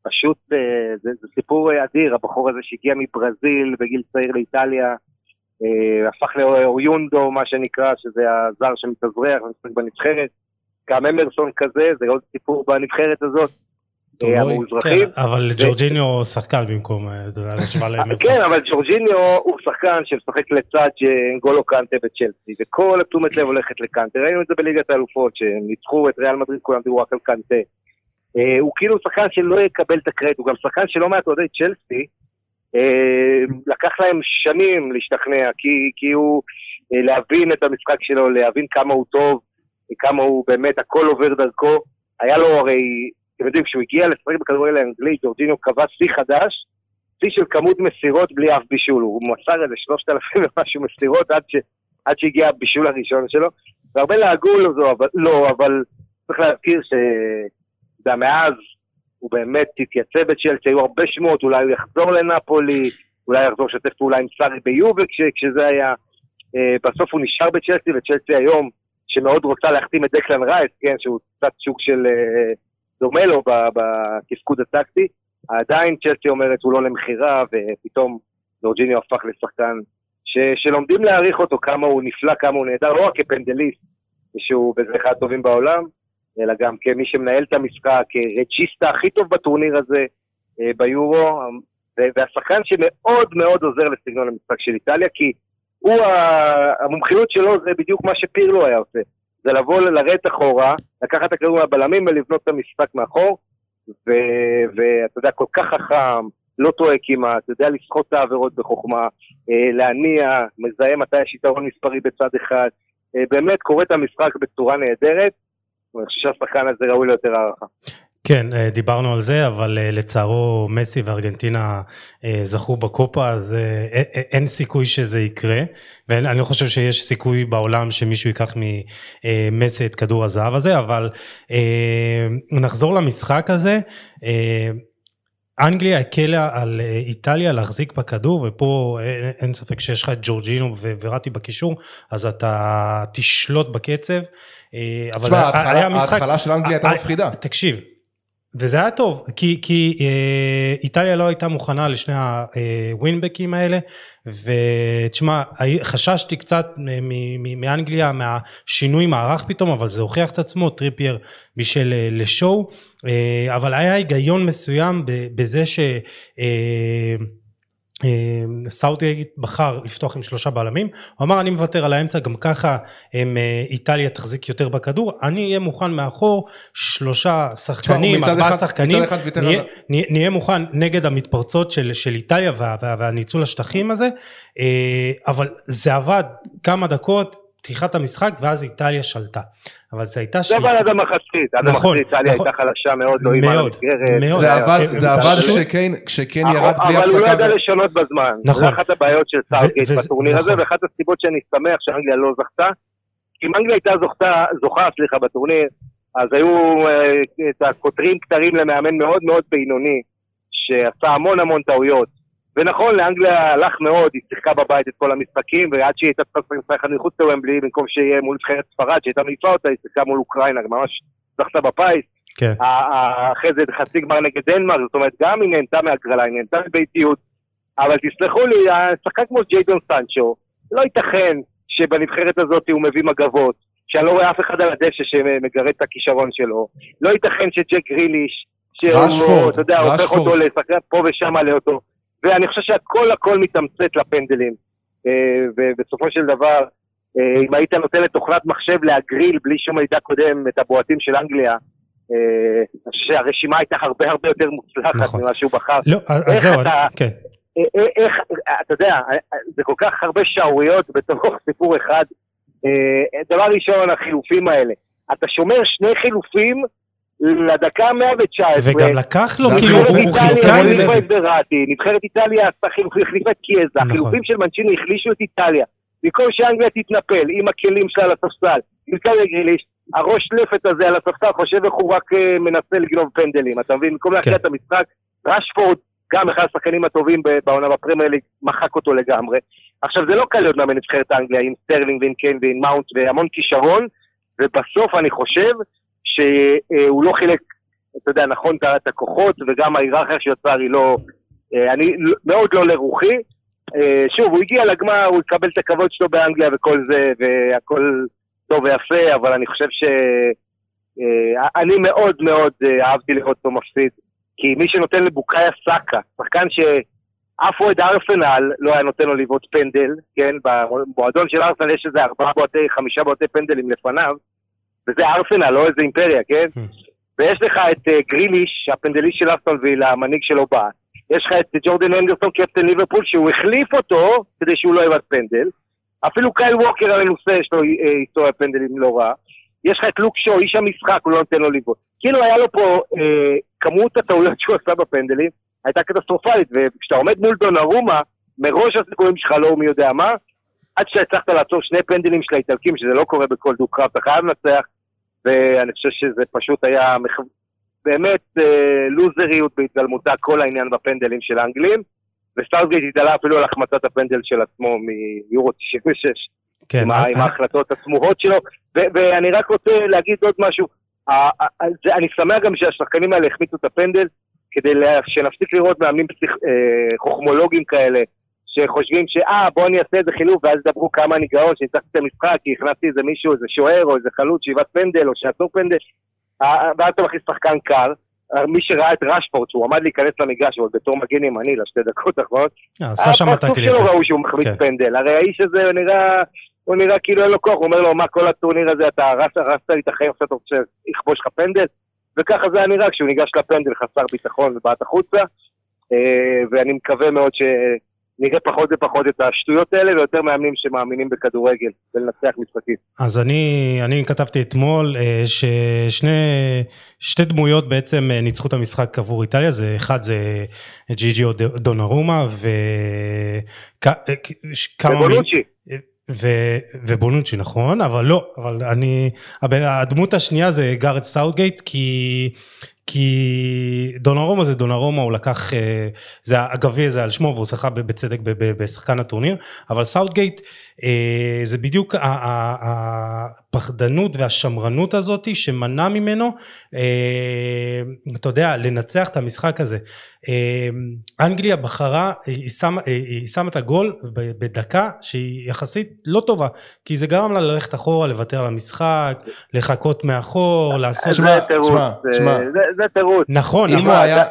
פשוט, אה, זה, זה סיפור אדיר, הבחור הזה שהגיע מברזיל בגיל צעיר לאיטליה, אה, הפך לאוריונדו, מה שנקרא, שזה הזר שמתאזרח ומשחק בנבחרת. גם אמרסון כזה, זה עוד סיפור בנבחרת הזאת. המאוזרחים. כן, אבל ג'ורג'יניו שחקן במקום, אה. כן, אבל ג'ורג'יניו הוא שחקן שמשחק לצד גולו קנטה בצ'לסי, וכל תשומת לב הולכת לקנטה. ראינו את זה בליגת האלופות, שהם ניצחו את ריאל מדריד, כולם דיברו רק על קנטה. אה, הוא כאילו שחקן שלא יקבל את הקרדיט, הוא גם שחקן שלא מעט אוהדי צ'לסי, אה, לקח להם שנים להשתכנע, כי הוא, להבין את המשחק שלו, להבין כמה הוא טוב, כמה הוא באמת, הכל עובר דרכו. היה לו הרי אתם יודעים, כשהוא הגיע לשחק בכדורגל האנגלי, ג'ורג'יניו קבע שיא חדש, שיא של כמות מסירות בלי אף בישול. הוא מסר איזה שלושת אלפים ומשהו מסירות עד, ש, עד שהגיע הבישול הראשון שלו, והרבה לעגו לו זו, אבל לא, אבל צריך להזכיר ש... יודע, מאז הוא באמת התייצב בצ'לסי, היו הרבה שמות, אולי הוא יחזור לנפולי, אולי יחזור לשתף פעולה עם סארי ביובל כש, כשזה היה. Uh, בסוף הוא נשאר בצ'לסי, וצ'לסי היום, שמאוד רוצה להחתים את דקלן רייס, כן, שהוא קצת שוק של... Uh, דומה לו בתפקוד הטקטי, עדיין צ'לסי אומרת הוא לא למכירה, ופתאום ג'ורג'יניו הפך לשחקן ש, שלומדים להעריך אותו, כמה הוא נפלא, כמה הוא נהדר, לא רק כפנדליסט, שהוא בזה אחד הטובים בעולם, אלא גם כמי שמנהל את המשחק, כרג'יסטה הכי טוב בטורניר הזה אה, ביורו, והשחקן שמאוד מאוד עוזר לסגנון המשחק של איטליה, כי הוא, המומחיות שלו זה בדיוק מה שפירלו היה עושה. זה לבוא לרדת אחורה, לקחת את הכדור מהבלמים ולבנות את המשחק מאחור, ואתה יודע, כל כך חכם, לא טועה כמעט, יודע לסחוט את העבירות בחוכמה, אה, להניע, מזהה מתי יש יתרון מספרי בצד אחד, אה, באמת קורא את המשחק בצורה נהדרת, ואני חושב שהשחקן הזה ראוי ליותר הערכה. כן, אה, דיברנו על זה, אבל אה, לצערו מסי וארגנטינה אה, זכו בקופה, אז אין סיכוי שזה יקרה, ואני לא חושב שיש סיכוי בעולם שמישהו ייקח ממסי את כדור הזהב הזה, אבל נחזור למשחק הזה. אנגליה הקלה על איטליה להחזיק בכדור, ופה אין, אין ספק שיש לך את ג'ורג'ינו וראטי בקישור, אז אתה תשלוט בקצב. אבל תשמע, ההתחלה של אנגליה הייתה מפחידה. תקשיב, וזה היה טוב, כי, כי אה, איטליה לא הייתה מוכנה לשני הווינבקים האלה, ותשמע, חששתי קצת מאנגליה, מהשינוי מערך פתאום, אבל זה הוכיח את עצמו, טריפייר בישל אה, לשואו, אה, אבל היה היגיון מסוים בזה ש... אה, סאוטגייט בחר לפתוח עם שלושה בלמים, הוא אמר אני מוותר על האמצע, גם ככה הם, אה, איטליה תחזיק יותר בכדור, אני אהיה מוכן מאחור, שלושה שחקנים, ארבעה שחקנים, נהיה, נהיה, נהיה מוכן נגד המתפרצות של, של איטליה וה, וה, והניצול השטחים הזה, אה, אבל זה עבד כמה דקות, פתיחת המשחק ואז איטליה שלטה. אבל זה הייתה שליטה. זה עבד עד המחצית, עד נכון, המחצית איטליה נכון. הייתה חלשה מאוד, לא איימה למסגרת. מאוד, זה עבד, זה עבד כשקיין ירד בלי הפסקה. אבל הוא לא ידע לשנות בזמן. נכון. זה אחת הבעיות של סאוטגייט בטורניר הזה, נכון. ואחת הסיבות שאני שמח שאנגליה לא זכתה. אם אנגליה הייתה זוכה, סליחה, בטורניר, אז היו אה, את הכותרים כתרים למאמן מאוד מאוד בינוני, שעשה המון המון טעויות. ונכון, לאנגליה הלך מאוד, היא שיחקה בבית את כל המשחקים, ועד שהיא הייתה צריכה לשחק אחד מחוץ לוומבלי, במקום שיהיה מול נבחרת ספרד, שהייתה מעיפה אותה, היא שיחקה מול אוקראינה, ממש זכתה בפיס. כן. אחרי זה חצי גמר נגד דנמרק, זאת אומרת, גם היא נהנתה מהגרלה, היא נהנתה מביתיות, אבל תסלחו לי, השחקן כמו ג'יידון סנצ'ו, לא ייתכן שבנבחרת הזאת הוא מביא מגבות, שאני לא רואה אף אחד על הדשא שמגרד את הכישרון שלו, לא ייתכן שג'ק גריליש, שהוא, אתה יודע, הופך אותו לשחקן פה ושם מעלה אותו. ואני חושב שהכל הכל מתמצת לפנדלים. אה, ובסופו של דבר, אה, אם היית נותן לתוכנת מחשב להגריל בלי שום מידע קודם את הבועטים של אנגליה, אה, אני חושב שהרשימה הייתה הרבה הרבה יותר מוצלחת נכון. ממה שהוא בחר. לא, אז זהו, אתה, כן. איך, אתה יודע, זה כל כך הרבה שערוריות בתוך סיפור אחד. דבר ראשון, החילופים האלה. אתה שומר שני חילופים לדקה 119. וגם לקח לו, כאילו, הוא לי. נבחרת איטליה עשתה חילופים, החליפה את קיאזה. נכון. החילופים של מנצ'יני החלישו את איטליה. במקום שאנגליה תתנפל עם הכלים שלה על הספסל, עם קריה גריליש, הראש לפת הזה על הספסל חושב איך הוא רק אה, מנסה לגנוב פנדלים, אתה מבין? במקום להכריע כן. את המשחק, רשפורד, גם אחד השחקנים הטובים בעונה בפרמייר ליג, מחק אותו לגמרי. עכשיו, זה לא קל להיות מאמן נבחרת אנגליה עם סטרלינג ועם קיין ועם מאונט והמון כישרון, ובסוף אני חושב שהוא לא חילק, אתה יודע, נכון את הכוחות, וגם ההיררכיה שיצר היא לא... אה, אני מאוד לא לרוחי. אה, שוב, הוא הגיע לגמר, הוא יקבל את הכבוד שלו באנגליה וכל זה, והכל טוב ויפה, אבל אני חושב ש... אה, אני מאוד מאוד אהבתי לראות אותו מפסיד, כי מי שנותן לבוקאיה סאקה, שחקן שאף אוהד ארסנל לא היה נותן לו לבעוט פנדל, כן, במועדון של ארסנל יש איזה ארבעה בועטי, חמישה בועטי פנדלים לפניו, וזה ארסנל, לא איזה אימפריה, כן? Hmm. ויש לך את uh, גריליש, הפנדליסט של אסטון וילה, המנהיג שלו בא. יש לך את ג'ורדן אנדרסון, קפטן ליברפול, שהוא החליף אותו כדי שהוא לא יבד פנדל. אפילו קייל ווקר המנוסה, יש לו אה, היסטוריה פנדלים לא רע. יש לך את לוק שו, איש המשחק, הוא לא נותן לו לבעוט. כאילו היה לו פה, אה, כמות הטעויות שהוא עשה בפנדלים הייתה קטסטרופלית, וכשאתה עומד מול דונרומה, מראש הסיכויים שלך לא מי יודע מה, עד שהצלחת לעצור שני פנדלים של האיטלקים, שזה לא קורה בכל דו-קרב, אתה חייב לנצח, ואני חושב שזה פשוט היה מח... באמת אה, לוזריות בהתגלמותה כל העניין בפנדלים של האנגלים, וסטארטגייט התעלה אפילו על החמצת הפנדל של עצמו מיורו 96, כן, עם, I... עם ההחלטות התמוהות שלו, ו- ואני רק רוצה להגיד עוד משהו, אני שמח גם שהשחקנים האלה החמיצו את הפנדל, כדי שנפסיק לראות מאמנים פסיכ... אה, חוכמולוגים כאלה, שחושבים שאה, בוא אני אעשה איזה חילוף, ואז ידברו כמה אני גאון, שניצחתי את המשחק, כי הכנסתי איזה מישהו, איזה שוער, או איזה חלוץ, שאיבת פנדל, או שעצור פנדל, ואז אתה מכניס שחקן קל. מי שראה את רשפורט, שהוא עמד להיכנס למגרש, אבל בתור מגן ימני לשתי דקות האחרונות, אה, עשה שם את הקליפה. שלו ראו שהוא מחמיץ כן. פנדל, הרי האיש הזה הוא נראה, הוא נראה כאילו אין לו כוח, הוא אומר לו, מה כל הטורניר הזה, אתה הרסת לי את החיים, עכשיו אתה רוצה שיכבוש לך פנדל? וככה זה היה נראה כשהוא ניגש לפנדל חסר ביטחון ובעט החוצה, אה, ואני מקווה מאוד ש... נראה פחות ופחות את השטויות האלה, ויותר מאמנים שמאמינים בכדורגל, ולנצח משחקים. אז אני, אני כתבתי אתמול אה, ששני שתי דמויות בעצם אה, ניצחו את המשחק עבור איטליה, זה אחד זה ג'יג'יו דונארומה וכמה... ובונוצ'י. ו, ובונוצ'י נכון אבל לא אבל אני הדמות השנייה זה גארת' סאוטגייט כי כי דונארומה זה דונארומה, הוא לקח, אה, זה הגביע זה על שמו והוא זכה בצדק בשחקן הטורניר, אבל סאוטגייט זה בדיוק הפחדנות והשמרנות הזאת שמנע ממנו, אה, אתה יודע, לנצח את המשחק הזה. אנגליה בחרה, היא שמה, היא שמה את הגול בדקה שהיא יחסית לא טובה, כי זה גרם לה ללכת אחורה, לוותר על המשחק, לחכות מאחור, לעשות... זה תירוץ, זה תירוץ. נכון, אם הוא היה...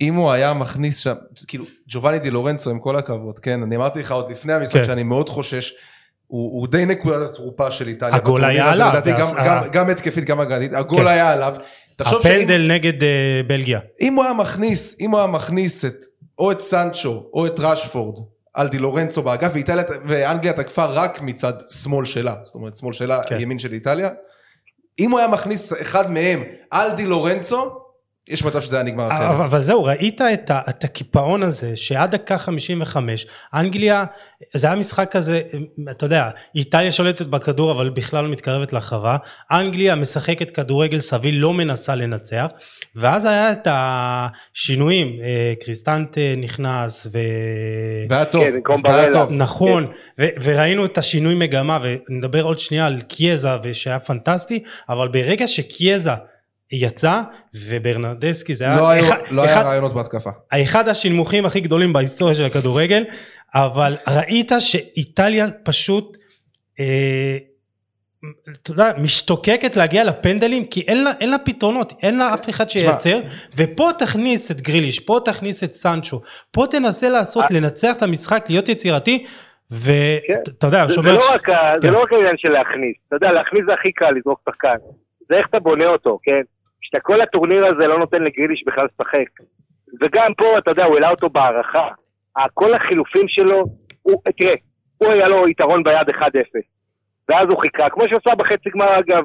אם הוא היה מכניס שם, כאילו, ג'ובאני די לורנצו, עם כל הכבוד, כן, אני אמרתי לך עוד לפני המשחק כן. שאני מאוד חושש, הוא, הוא די נקודת התרופה של איטליה. הגול היה עליו. לדעתי, גם, גם, גם התקפית, גם הגנית, הגול כן. היה עליו. הפנדל שאם, נגד uh, בלגיה. אם הוא היה מכניס, אם הוא היה מכניס את, או את סנצ'ו, או את ראשפורד, על די לורנצו באגף, ואיטליה, ואנגליה תקפה רק מצד שמאל שלה, זאת אומרת, שמאל שלה, כן. ימין של איטליה. אם הוא היה מכניס אחד מהם על די לורנצו, יש מצב שזה היה נגמר אחרת. אבל זהו, ראית את, ה, את הקיפאון הזה, שעד דקה 55, אנגליה, זה היה משחק כזה, אתה יודע, איטליה שולטת בכדור, אבל בכלל לא מתקרבת לרחבה, אנגליה משחקת כדורגל סביל, לא מנסה לנצח, ואז היה את השינויים, אה, קריסטנט נכנס, ו... והיה טוב, כן, והיה טוב. נכון, כן. ו- וראינו את השינוי מגמה, ונדבר עוד שנייה על קיאזה, שהיה פנטסטי, אבל ברגע שקיאזה, יצא וברנרדסקי זה לא היה, אחד, לא אחד, היה רעיונות בהתקפה. אחד השינמוכים הכי גדולים בהיסטוריה של הכדורגל אבל ראית שאיטליה פשוט אה, אתה יודע, משתוקקת להגיע לפנדלים כי אין לה, אין לה פתרונות, אין לה אף אחד שייצר ופה תכניס את גריליש, פה תכניס את סנצ'ו, פה תנסה לעשות, אה. לנצח את המשחק, להיות יצירתי ואתה כן. יודע, שומר... זה, לא רק, כן. זה לא רק העניין של להכניס, אתה יודע, להכניס זה הכי קל לזרוק שחקן, זה איך אתה בונה אותו, כן? שאתה כל הטורניר הזה לא נותן לגריליש בכלל לשחק. וגם פה, אתה יודע, הוא העלה אותו בהארכה. כל החילופים שלו, הוא, תראה, הוא היה לו יתרון ביד 1-0. ואז הוא חיכה, כמו שעשה בחצי גמר אגב,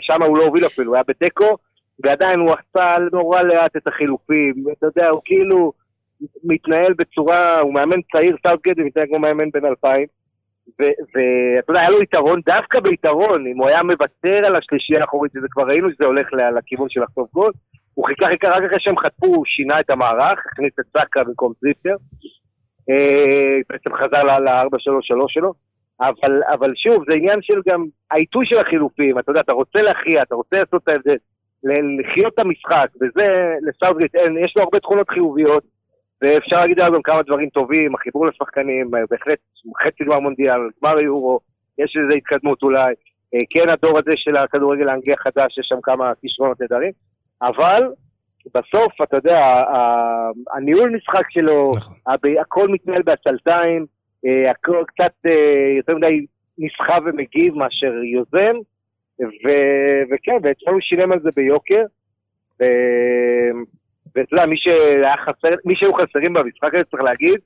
שם הוא לא הוביל אפילו, הוא היה בתיקו, ועדיין הוא עשה נורא לאט את החילופים, אתה יודע, הוא כאילו מתנהל בצורה, הוא מאמן צעיר, סאוטגייט, ומתנהל כמו מאמן בן אלפיים, ואתה יודע, היה לו יתרון, דווקא ביתרון, אם הוא היה מוותר על השלישייה האחורית, וזה כבר ראינו שזה הולך לכיוון של לחטוף גול, הוא חיכה חיכה רק אחרי שהם חטפו, הוא שינה את המערך, הכניס את סאקה במקום זריפטר, אה, בעצם חזר ל-4-3-3 שלו, אבל, אבל שוב, זה עניין של גם העיתוי של החילופים, אתה יודע, אתה רוצה להכריע, אתה רוצה לעשות את ההבדל, לחיות את המשחק, וזה לסאוטגייט אין, יש לו הרבה תכונות חיוביות, ואפשר להגיד עליו גם כמה דברים טובים, החיבור לשחקנים, אה, בהחלט חצי גמר מונדיאל, גמר יורו, יש איזו התקדמות אולי. אה, כן, הדור הזה של הכדורגל האנגלי החדש, יש שם כמה כישרונות נהדרים, אבל בסוף, אתה יודע, הניהול משחק שלו, נכון. הכל מתנהל בעצלתיים, אה, הכל קצת יותר מדי נסחב ומגיב מאשר יוזם, וכן, ואצלנו הוא שילם על זה ביוקר. ואתה יודע, מי חסר, מי שהיו חסרים במשחק הזה, צריך להגיד,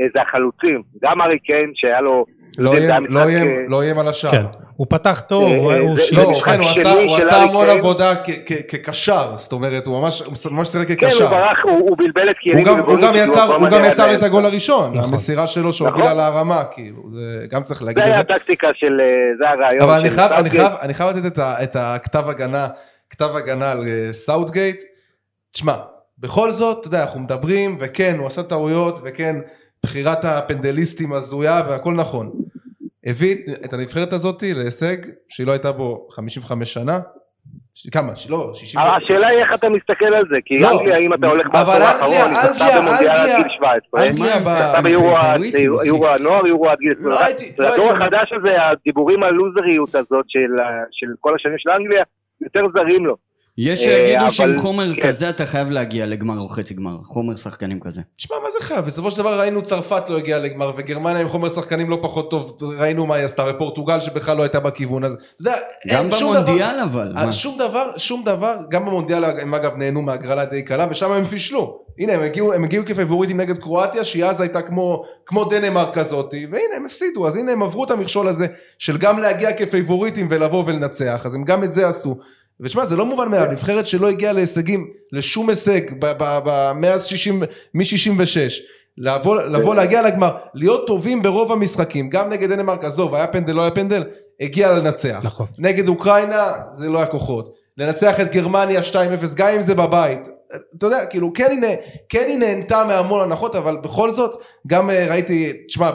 אה, זה החלוצים. גם הארי קיין, שהיה לו... לא, לא, לא איים על השער. כן, הוא פתח טוב, אה, הוא לא, כן, הוא עשה המון עבודה כקשר, זאת אומרת, הוא ממש שיחק כקשר. כן, הוא ברח, הוא בלבל את קייליני. הוא גם יצר את הגול הראשון, נכון. המסירה שלו שהובילה נכון. להרמה, כאילו, זה גם צריך להגיד את זה. זה היה הטקטיקה של, אה, זה הרעיון. אבל אני חייב לתת את הכתב הגנה, כתב הגנה על סאוטגייט. תשמע, בכל זאת, אתה יודע, אנחנו מדברים, וכן, הוא עשה טעויות, וכן, בחירת הפנדליסטים הזויה, והכל נכון. הביא את הנבחרת הזאת להישג שהיא לא הייתה בו 55 שנה. כמה? לא, 60... השאלה היא איך אתה מסתכל על זה, כי לא, אנגליה, אם אתה הולך בעשור האחרון, היא זכתה במונדיאל עד גיל 17. אנגליה, זכתה ביורו הנוער, יורו עד גיל 21. הדור החדש הזה, הדיבורים על לוזריות הזאת של כל השנים של אנגליה, יותר זרים לו. יש שיגידו שעם חומר כן. כזה אתה חייב להגיע לגמר או חצי גמר, חומר שחקנים כזה. תשמע, מה זה חייב? בסופו של דבר ראינו צרפת לא הגיעה לגמר, וגרמניה עם חומר שחקנים לא פחות טוב, ראינו מה היא עשתה, ופורטוגל שבכלל לא הייתה בכיוון הזה. אתה יודע, גם במונדיאל אבל. שום דבר, שום דבר, גם במונדיאל הם אגב נהנו מהגרלה די קלה, ושם הם פישלו. הנה, הם הגיעו, הם הגיעו כפייבוריטים נגד קרואטיה, שהיא אז הייתה כמו כמו דנמרק כזאתי, והנה הם הפסידו, אז הנה הם עברו את המכשול הזה של גם להגיע כפייבוריטים ולבוא ולנצח, אז הם גם את זה עשו. ותשמע, זה לא מובן מאליו, נבחרת שלא הגיעה להישגים, לשום הישג, מאז 60, מ-66, לבוא, לבוא להגיע לגמר, להיות טובים ברוב המשחקים, גם נגד דנמרק, עזוב, היה פנדל, לא היה פנדל, הגיע לנצח. נכון. נגד אוקראינה, זה לא היה כוחות. לנצח את גרמניה 2-0, גם אם זה בבית. אתה יודע, כאילו, כן היא, נה- כן היא נהנתה מהמון הנחות, אבל בכל זאת, גם אה, ראיתי, תשמע,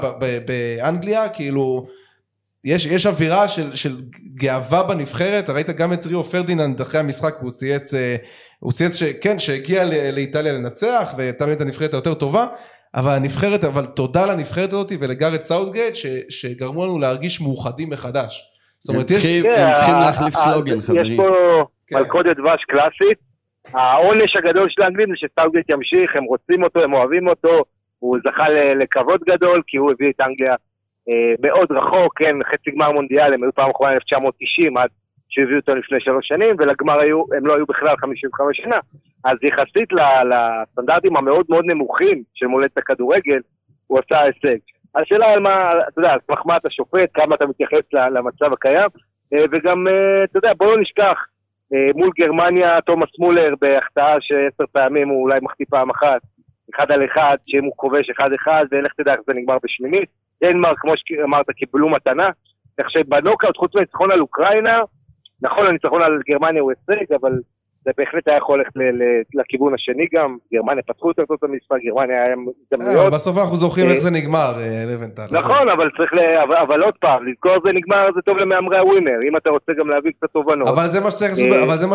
באנגליה, כאילו, יש, יש אווירה של, של גאווה בנבחרת, ראית גם את ריו פרדיננד אחרי המשחק, הוא צייץ, אה, הוא צייץ שכן, שהגיע ל- לאיטליה לנצח, והייתה באמת הנבחרת היותר טובה, אבל הנבחרת, אבל תודה לנבחרת הזאת ולגארת' סאוטגייט, ש, שגרמו לנו להרגיש מאוחדים מחדש. זאת אומרת, יש... כן, הם צריכים ה- להחליף סלוגן, יש חברים. פה כן. מלכודת דבש קלאסית. העונש הגדול של האנגלים זה שסאוגט ימשיך, הם רוצים אותו, הם אוהבים אותו, הוא זכה לכבוד גדול, כי הוא הביא את אנגליה אה, מאוד רחוק, כן, חצי גמר מונדיאל, הם היו פעם אחרונה 1990, עד שהביאו אותו לפני שלוש שנים, ולגמר היו, הם לא היו בכלל 55 שנה. אז יחסית לסטנדרטים המאוד מאוד נמוכים של מולדת הכדורגל, הוא עשה הישג. השאלה על מה, אתה יודע, על סמך מה אתה שופט, כמה אתה מתייחס למצב הקיים, אה, וגם, אה, אתה יודע, בוא לא נשכח, אה, מול גרמניה, תומאס מולר בהחטאה שעשר פעמים הוא אולי מחטיא פעם אחת, אחד על אחד, שאם הוא כובש אחד אחד, ולך תדע איך זה נגמר בשמינית. דנמרק, כמו שאמרת, קיבלו מתנה, כך שבנוקאוט, חוץ מניצחון על אוקראינה, נכון, הניצחון על גרמניה הוא הישג, אבל זה בהחלט היה יכול ללכת לכיוון השני גם. גרמניה פתחו יותר טוב את המשחק, גרמניה היה אה, הזדמנויות. בסוף אנחנו זוכרים אה, איך זה נגמר, אה, לבנטל. נכון, אבל צריך ל... אבל, עוד פעם, לזכור זה נגמר, זה טוב למהמרי הווינר. אם אתה רוצה גם להביא קצת תובנות. אבל זה מה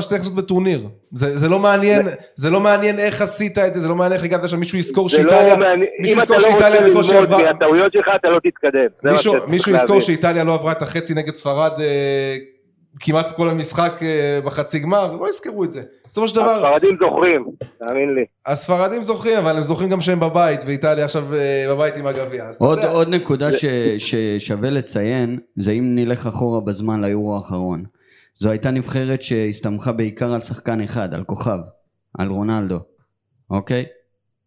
שצריך לעשות, בטורניר. זה, לא מעניין, זה לא מעניין איך עשית את זה, זה לא מעניין איך הגעת שם, מישהו יזכור לא שאיטליה, מישהו אם אתה יזכור לא רוצה שאיטליה בקושי ללמוד עברה, מהטעויות שלך, אתה לא תתקדם. מישהו. יזכור שאיטליה לא עברה את החצי נגד ספרד כמעט כל המשחק אה, בחצי גמר, לא יזכרו את זה. בסופו של דבר, הספרדים זוכרים, תאמין לי. הספרדים זוכרים, אבל הם זוכרים גם שהם בבית, ואיטליה עכשיו אה, בבית עם הגביע. עוד, יודע. עוד נקודה ש, ששווה לציין, זה אם נלך אחורה בזמן ליורו האחרון. זו הייתה נבחרת שהסתמכה בעיקר על שחקן אחד, על כוכב, על רונלדו, אוקיי?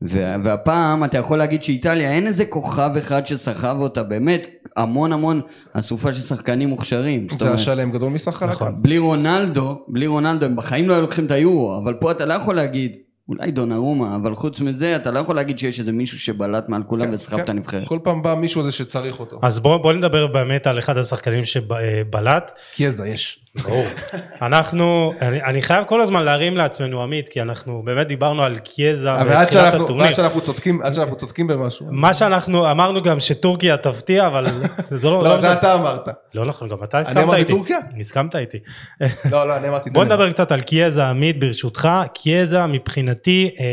וה, והפעם אתה יכול להגיד שאיטליה אין איזה כוכב אחד שסחב אותה, באמת המון המון אסופה של שחקנים מוכשרים. זה אומרת, השלם גדול מסך חלקה. נכון. בלי רונלדו, בלי רונלדו הם בחיים לא היו לוקחים את היורו, אבל פה אתה לא יכול להגיד, אולי דונרומה, אבל חוץ מזה אתה לא יכול להגיד שיש איזה מישהו שבלט מעל כולם כן, וסחב כן. את הנבחרת. כל פעם בא מישהו הזה שצריך אותו. אז בואו בוא נדבר באמת על אחד השחקנים שבלט. קיאזה יש. ברור. אנחנו, אני, אני חייב כל הזמן להרים לעצמנו עמית, כי אנחנו באמת דיברנו על קיאזה בתחילת שאנחנו- הטורניר. עד שאנחנו צודקים, עד שאנחנו צודקים במשהו. מה שאנחנו אמרנו גם שטורקיה תפתיע, אבל זה לא... לא, זה אתה אמרת. לא נכון, גם אתה אני הסכמת אמרתי איתי. טורקיה? הסכמת איתי. לא, לא, אני אמרתי בוא. נדבר קצת על קיאזה עמית ברשותך. קיאזה מבחינתי, אה,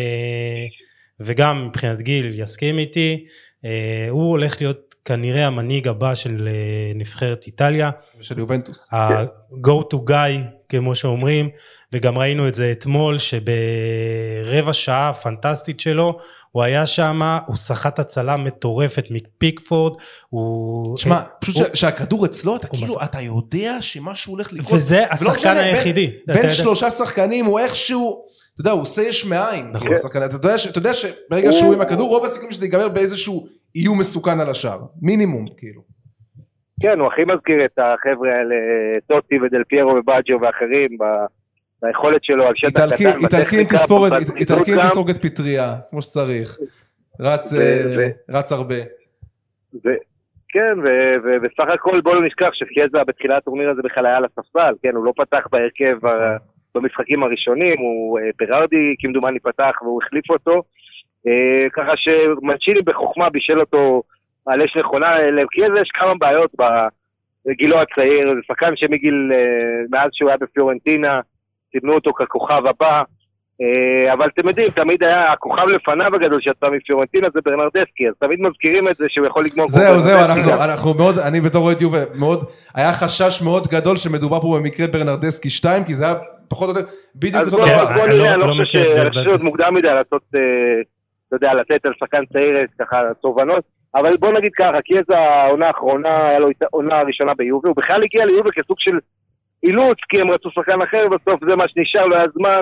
וגם מבחינת גיל יסכים איתי, אה, הוא הולך להיות כנראה המנהיג הבא של אה, נבחרת איטליה. של יובנטוס. ה-go to guy כמו שאומרים וגם ראינו את זה אתמול שברבע שעה הפנטסטית שלו הוא היה שם הוא סחט הצלה מטורפת מפיקפורד הוא שמע, פשוט הוא- שהכדור אצלו, אתה כאילו, מס- אתה יודע שמשהו הולך לקרות. וזה השחקן בין- היחידי. בין יודע. שלושה שחקנים הוא איכשהו, אתה יודע, הוא עושה יש מאין. נכון. כאילו, אתה יודע ש- אתה יודע שברגע הוא- שהוא עם הכדור, רוב הסיכויים שזה ייגמר באיזשהו איום מסוכן על השער. מינימום, כאילו. כן, הוא הכי מזכיר את החבר'ה האלה, טוטי ודל פיירו ובאג'ו ואחרים, ביכולת שלו על שטח איטלקי- קטן, איטלקי עם בטכניקה, תספורת- בזריזות איטלקי עם גם. תספורת פטריה, כמו שצריך. רץ ו- אה, ו- רץ הרבה. ו- כן, ו- ו- וסך הכל בואו לא נשכח שקיאזה בתחילת הטורניר הזה בכלל היה על הספסל, כן, הוא לא פתח בהרכב ה- במשחקים הראשונים, הוא אה, פרארדי כמדומני פתח והוא החליף אותו, ככה שמנצ'יני בחוכמה בישל אותו על אש נכונה, לקיאזה יש כמה בעיות בגילו הצעיר, זה שחקן שמגיל, אה, מאז שהוא היה בפיורנטינה, סימנו אותו ככוכב הבא, אה, אבל אתם יודעים, תמיד היה הכוכב לפניו הגדול שיצא מפיורנטינה זה ברנרדסקי, אז תמיד מזכירים את זה שהוא יכול לגמור זהו, זהו. אנחנו, אנחנו מאוד, אני בתור אוהד יובה, מאוד, היה חשש מאוד גדול שמדובר פה במקרה ברנרדסקי 2, כי זה היה פחות או יותר בדיוק אז אותו דבר. כן, בוא אני נראה, לא- אני לא לא חושב מכיר את ש- אני חושב שעוד ברנרדסקי. מוקדם מדי לעשות, אה, אתה יודע, לתת על שחקן צעיר אה, ככה תובנות, אבל בוא נגיד ככה, כי איזה העונה האחרונה, היה לו את העונה הראשונה ביובה, הוא בכלל הגיע ליובה כסוג של אילוץ, כי הם רצו שחקן אחר, בסוף זה מה שנשאר, לא היה זמן,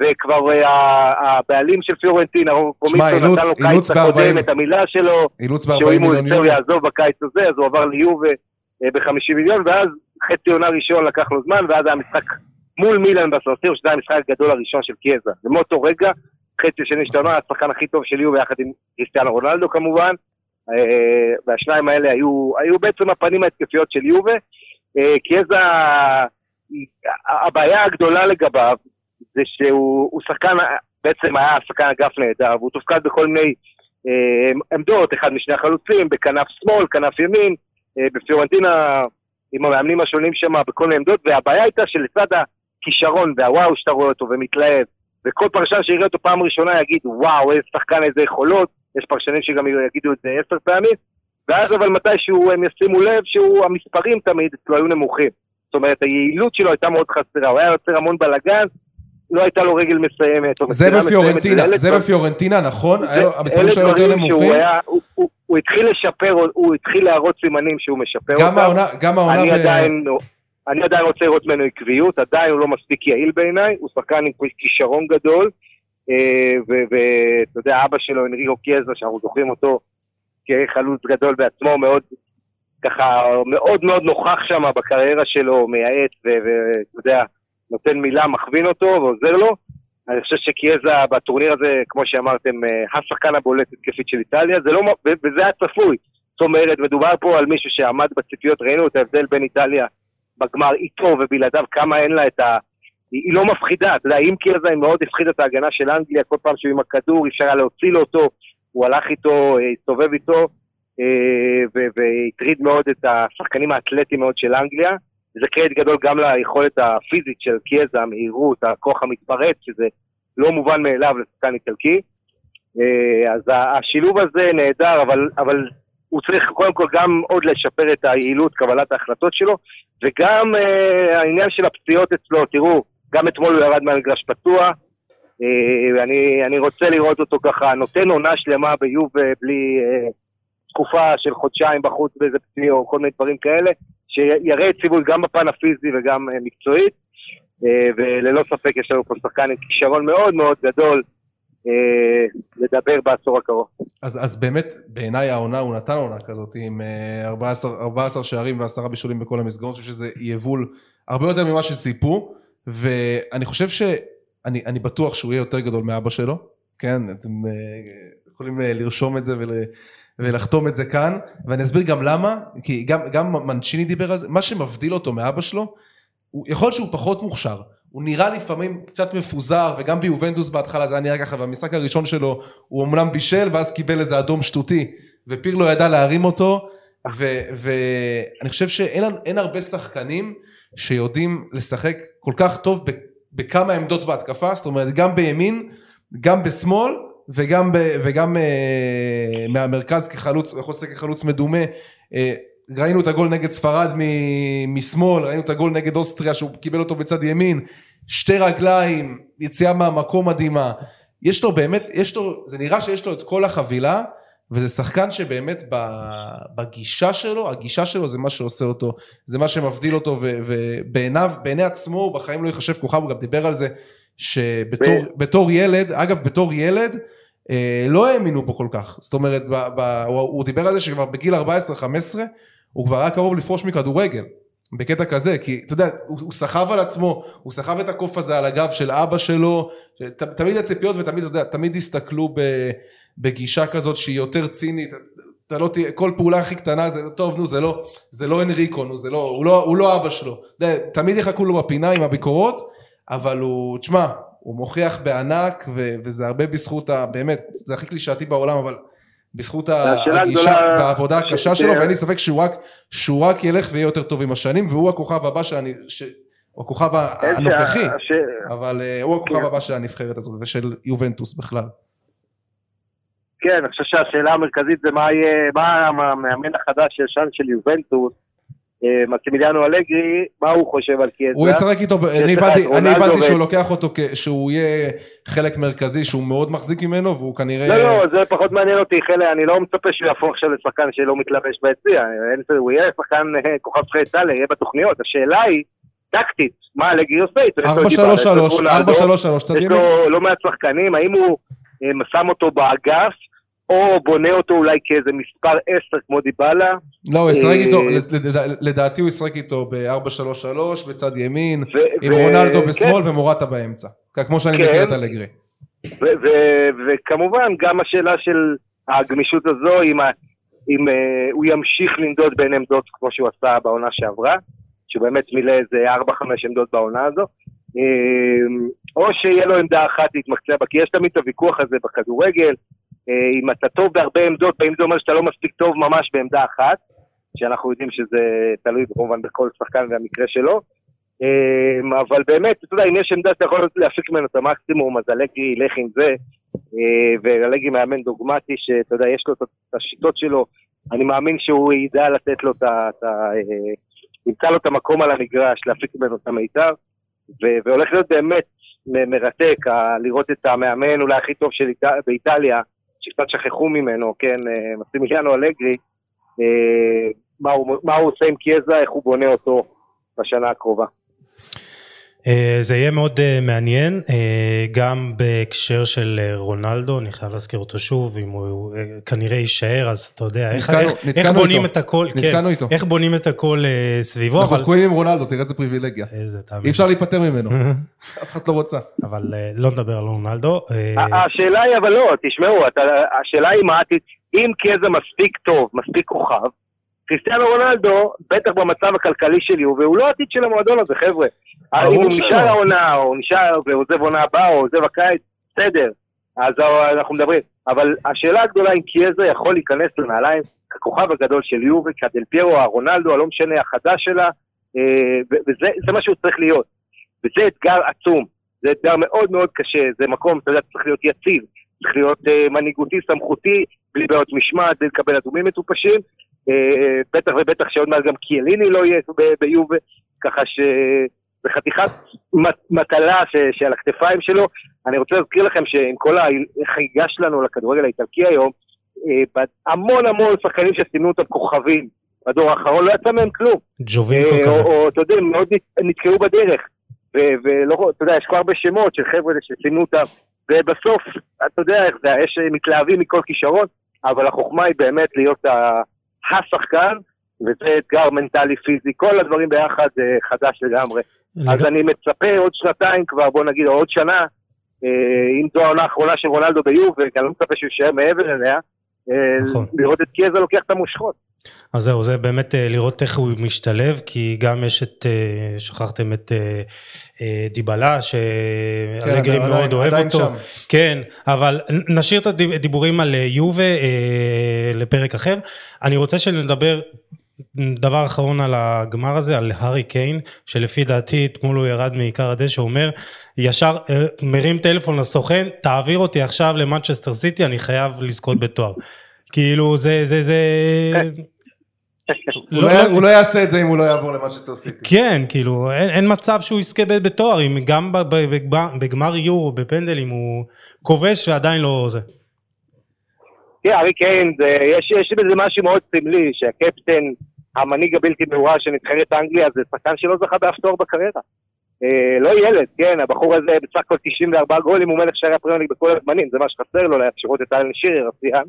וכבר אה, הבעלים של פיורנטינה, אילוץ- נתן לו קיץ הקודם ב-40 את המילה שלו, אילוץ שאם ב-40 הוא מיליון יורו. יעזוב בקיץ הזה, אז הוא עבר ליובה ב-50 מיליון, ואז חצי עונה ראשון לקח לו זמן, ואז היה משחק מול מילאן בסרסיר, שזה היה המשחק הגדול הראשון של קיאזה. ומאותו רגע, חצי שני של העונה, השחקן הכי טוב של יובה, יחד עם קריסטיאנו רונלדו כמובן, אה, והשניים האלה היו, היו בעצם הפנים ההתקפיות של יובה. אה, קיאזה, הבעיה הגדולה לגביו, זה שהוא הוא שחקן, בעצם היה שחקן אגף נהדר, והוא תופקד בכל מיני אה, עמדות, אחד משני החלוצים, בכנף שמאל, כנף ימין, אה, בפיורנטינה, עם המאמנים השונים שם, בכל מיני עמדות, והבעיה הייתה שלצד הכישרון והוואו שאתה רואה אותו ומתלהב, וכל פרשן שיראה אותו פעם ראשונה יגיד, וואו, איזה שחקן, איזה יכולות, יש פרשנים שגם יגידו את זה עשר פעמים, ואז אבל מתישהו הם ישימו לב שהמספרים תמיד אצלו היו נמוכים. זאת אומרת, היעילות שלו הייתה מאוד חסרה, הוא היה יוצר המון בלאגן, לא הייתה לו רגל מסיימת. או זה מסיימת, בפיורנטינה, זה בפיורנטינה, נכון? המספרים שלו יותר נמוכים. היה- הוא- הוא- הוא התחיל לשפר, הוא התחיל להראות סימנים שהוא משפר גם אותם. העונה, גם העונה אני ב... עדיין, אני עדיין רוצה לראות ממנו עקביות, עדיין הוא לא מספיק יעיל בעיניי, הוא שחקן עם כישרון גדול, אה, ואתה יודע, אבא שלו, אנריגו קיאזה, שאנחנו זוכרים אותו כחלוץ גדול בעצמו, מאוד, ככה, מאוד מאוד נוכח שם בקריירה שלו, מייעץ, ואתה יודע, נותן מילה, מכווין אותו ועוזר לו. אני חושב שקיאזה בטורניר הזה, כמו שאמרתם, אה, השחקן הבולט התקפית של איטליה, זה לא, וזה היה צפוי. זאת אומרת, מדובר פה על מישהו שעמד בציפיות, ראינו את ההבדל בין איטליה בגמר איתו ובלעדיו, כמה אין לה את ה... היא, היא לא מפחידה, אתה יודע, אם קיאזה היא מאוד הפחידה את ההגנה של אנגליה, כל פעם שהוא עם הכדור, אפשר היה להוציא לו אותו, הוא הלך איתו, אה, הסתובב איתו, אה, והטריד מאוד את השחקנים האתלטיים מאוד של אנגליה. זה קרדיט גדול גם ליכולת הפיזית של קיאזה, המהירות, הכוח המתפרץ, שזה לא מובן מאליו לשחקן איטלקי. אה, אז השילוב הזה נהדר, אבל, אבל הוא צריך קודם כל גם עוד לשפר את היעילות קבלת ההחלטות שלו, וגם אה, העניין של הפציעות אצלו, תראו, גם אתמול הוא ירד מהמגרש פתוח, אה, אני, אני רוצה לראות אותו ככה, נותן עונה שלמה ביובה בלי אה, תקופה של חודשיים בחוץ באיזה פציע או כל מיני דברים כאלה, שיראה יציבות גם בפן הפיזי וגם אה, מקצועית, אה, וללא ספק יש לנו פה שחקן עם כישרון מאוד מאוד גדול לדבר בעשור הקרוב. אז, אז באמת, בעיניי העונה, הוא נתן עונה כזאת עם אה, 14, 14 שערים ועשרה בישולים בכל המסגרות, אני חושב שזה יבול הרבה יותר ממה שציפו, ואני חושב ש... אני, אני בטוח שהוא יהיה יותר גדול מאבא שלו, כן? אתם אה, יכולים אה, לרשום את זה ול, ולחתום את זה כאן, ואני אסביר גם למה, כי גם, גם מנצ'יני דיבר על זה, מה שמבדיל אותו מאבא שלו, הוא, יכול להיות שהוא פחות מוכשר, הוא נראה לפעמים קצת מפוזר, וגם ביובנדוס בהתחלה זה היה נראה ככה, והמשחק הראשון שלו הוא אמנם בישל, ואז קיבל איזה אדום שטותי, ופירלו ידע להרים אותו, ואני חושב שאין אין הרבה שחקנים שיודעים לשחק כל כך טוב בכמה עמדות בהתקפה, זאת אומרת גם בימין, גם בשמאל, וגם, ב, וגם אה, מהמרכז כחלוץ, יכול לשחק כחלוץ מדומה. אה, ראינו את הגול נגד ספרד מ- משמאל, ראינו את הגול נגד אוסטריה שהוא קיבל אותו בצד ימין, שתי רגליים, יציאה מהמקום מדהימה. יש לו באמת, יש לו, זה נראה שיש לו את כל החבילה, וזה שחקן שבאמת בגישה שלו, הגישה שלו זה מה שעושה אותו, זה מה שמבדיל אותו, ובעיניו, בעיני עצמו הוא בחיים לא ייחשב כוכב, הוא גם דיבר על זה, שבתור בתור ילד, אגב בתור ילד, אה, לא האמינו בו כל כך, זאת אומרת, ב, ב, הוא, הוא דיבר על זה שכבר בגיל 14-15, הוא כבר היה קרוב לפרוש מכדורגל, בקטע כזה, כי אתה יודע, הוא, הוא סחב על עצמו, הוא סחב את הקוף הזה על הגב של אבא שלו, ת, תמיד הציפיות ותמיד, אתה יודע, תמיד הסתכלו ב, בגישה כזאת שהיא יותר צינית, אתה לא תהיה, כל פעולה הכי קטנה זה, טוב נו זה לא, זה לא אנריקו, נו זה לא, הוא לא, הוא לא אבא שלו, יודע, תמיד יחכו לו בפינה עם הביקורות, אבל הוא, תשמע, הוא מוכיח בענק, ו- וזה הרבה בזכות, ה, באמת, זה הכי קלישאתי בעולם, אבל בזכות הגישה והעבודה הקשה שלו, ש- ואין לי ספק שהוא רק, שהוא רק ילך ויהיה יותר טוב עם השנים, והוא הכוכב הבא שאני, ש... הוא הכוכב הנוכחי, ש- אבל uh, הוא הכוכב כן. הבא של הנבחרת הזאת, ושל יובנטוס בכלל. כן, אני חושב שהשאלה המרכזית זה מה יהיה, מה המאמן החדש הישן של יובנטוס, אה, מקסימיליאנו אלגרי, מה הוא חושב על קיאזה? הוא ישחק איתו, אני הבנתי, אני שהוא לוקח אותו, שהוא יהיה חלק מרכזי, שהוא מאוד מחזיק ממנו, והוא כנראה... לא, לא, זה פחות מעניין אותי, חלק, אני לא מצפה שהוא יהפוך עכשיו לשחקן שלא מתלבש ביציע, הוא יהיה שחקן אה, כוכב שחי איטליה, יהיה בתוכניות, השאלה היא, טקטית, מה אלגרי עושה? איתו? יש לו 4 את דיבלה, 3 יש לו 3 רונלדו, 4 3 3 צד יש ימין. לו לא מעט שחקנים, האם הוא אה, שם אותו באגף, או בונה אותו אולי כאיזה מספר 10 כמו דיבלה, לא, הוא ישחק אה, איתו, לד- לדעתי הוא ישחק איתו ב-4-3-3 בצד ימין, עם רונלדו כן, בשמאל ומורטה באמצע. כמו שאני כן. מכיר את אלגרי. וכמובן גם השאלה של הגמישות הזו, אם, אה, הוא ימשיך לנדוד בין עמדות כמו שהוא עשה בעונה שעברה, שהוא באמת מילא איזה 4-5 עמדות בעונה הזו, אה, או שיהיה לו עמדה אחת להתמקצע בה, כי יש תמיד את הוויכוח הזה בכדורגל, אה, אם אתה טוב בהרבה עמדות, האם זה אומר שאתה לא מספיק טוב ממש בעמדה אחת, שאנחנו יודעים שזה תלוי כמובן בכל שחקן והמקרה שלו. אה, אבל באמת, אתה יודע, אם יש עמדה שאתה יכול להפיק ממנו את המקסימום, אז אלגרי ילך עם זה. אה, ואלגרי מאמן דוגמטי, שאתה יודע, יש לו את השיטות שלו, אני מאמין שהוא ידע לתת לו את ה... אה, ימצא לו את המקום על המגרש, להפיק ממנו את המיטב, ו- והולך להיות באמת מרתק, לראות את המאמן אולי הכי טוב. באיטליה, שקצת שכחו ממנו, כן, אה, מסימיליאנו אלגרי, אה, מה הוא, מה הוא עושה עם קיאזה, איך הוא בונה אותו בשנה הקרובה. אה, זה יהיה מאוד אה, מעניין, אה, גם בהקשר של רונלדו, אני חייב להזכיר אותו שוב, אם הוא אה, כנראה יישאר, אז אתה יודע, איך- נתקענו- איך- איך נתקענו בונים איתו. את הכל, כן, איתו. איך בונים את הכל סביבו, אנחנו אבל... תקועים עם רונלדו, תראה איזה פריבילגיה. איזה תאמין. אי אפשר להיפטר ממנו, אף אחד לא רוצה. אבל לא נדבר על רונלדו. השאלה היא, אבל לא, תשמעו, אתה, השאלה היא מה אם קיאזה מספיק טוב, מספיק כוכב, קריסטיאנו רונלדו, בטח במצב הכלכלי של יובה, הוא לא העתיד של המועדון הזה, חבר'ה. ברור אם הוא שלא. נשאר העונה, או נשאר ועוזב עונה הבאה, או עוזב הקיץ, בסדר, אז אנחנו מדברים. אבל השאלה הגדולה אם קיאזה יכול להיכנס לנעליים ככוכב הגדול של יובה, כדל פיירו, הרונלדו, הלא משנה, החדש שלה, אה, וזה זה מה שהוא צריך להיות. וזה אתגר עצום, זה אתגר מאוד מאוד קשה, זה מקום, אתה יודע, צריך להיות יציב, צריך להיות אה, מנהיגותי, סמכותי, בלי בעיות משמעת, בלי לקבל אדומים מטופשים, אה, בטח ובטח שעוד מעט גם קיאליני לא יהיה ב- ביובה, ככה ש... זה חתיכת מט- מטלה ש- שעל הכתפיים שלו. אני רוצה להזכיר לכם שעם כל החגיגה שלנו לכדורגל האיטלקי היום, אה, המון המון שחקנים שסימנו אותם כוכבים בדור האחרון, לא יצא מהם כלום. ג'ובינקו אה, כזה. או, אתה יודע, מאוד נת- נתקעו בדרך. ו- ולא, אתה יודע, יש כל הרבה שמות של חבר'ה שסימנו אותם, ובסוף, אתה יודע איך זה, יש אה, מתלהבים מכל כישרון, אבל החוכמה היא באמת להיות ה- השחקן, וזה אתגר מנטלי פיזי, כל הדברים ביחד אה, חדש לגמרי. אז לג- אני מצפה עוד שנתיים כבר, בוא נגיד, או עוד שנה, אה, אם זו העונה האחרונה של רונלדו ביובה, כי אני לא מצפה שהוא יישאר מעבר אליה, אה, נכון. לראות את קיאזה לוקח את המושכות. אז זהו, זה באמת אה, לראות איך הוא משתלב, כי גם יש את, אה, שכחתם את אה, דיבלה, שאלגרי כן, מאוד אוהב עדיין אותו. שם. כן, אבל נשאיר את הדיבורים על יובה לפרק אחר. אני רוצה שנדבר דבר אחרון על הגמר הזה, על הארי קיין, שלפי דעתי אתמול הוא ירד מכר הדשא, אומר, ישר מרים טלפון לסוכן, תעביר אותי עכשיו למנצ'סטר סיטי, אני חייב לזכות בתואר. כאילו זה, זה, זה... הוא לא הוא לא יעשה את זה אם הוא לא יעבור למנצ'סטר סיטי. כן, כאילו, אין, מצב שהוא יזכה בתואר, אם גם בגמר, יורו, בפנדלים, הוא כובש ועדיין לא זה. תראה, הארי קיין, יש, בזה משהו מאוד סמלי, שהקפטן, המנהיג הבלתי מעורר של נבחרת אנגליה, זה שחקן שלא זכה באף תואר בקריירה. אה, לא ילד, כן, הבחור הזה בסך הכל 94 גולים, הוא מלך שערי הפרמייר ליג בכל הזמנים, זה מה שחסר לו, להפשרות את אלן שירר, השיאן.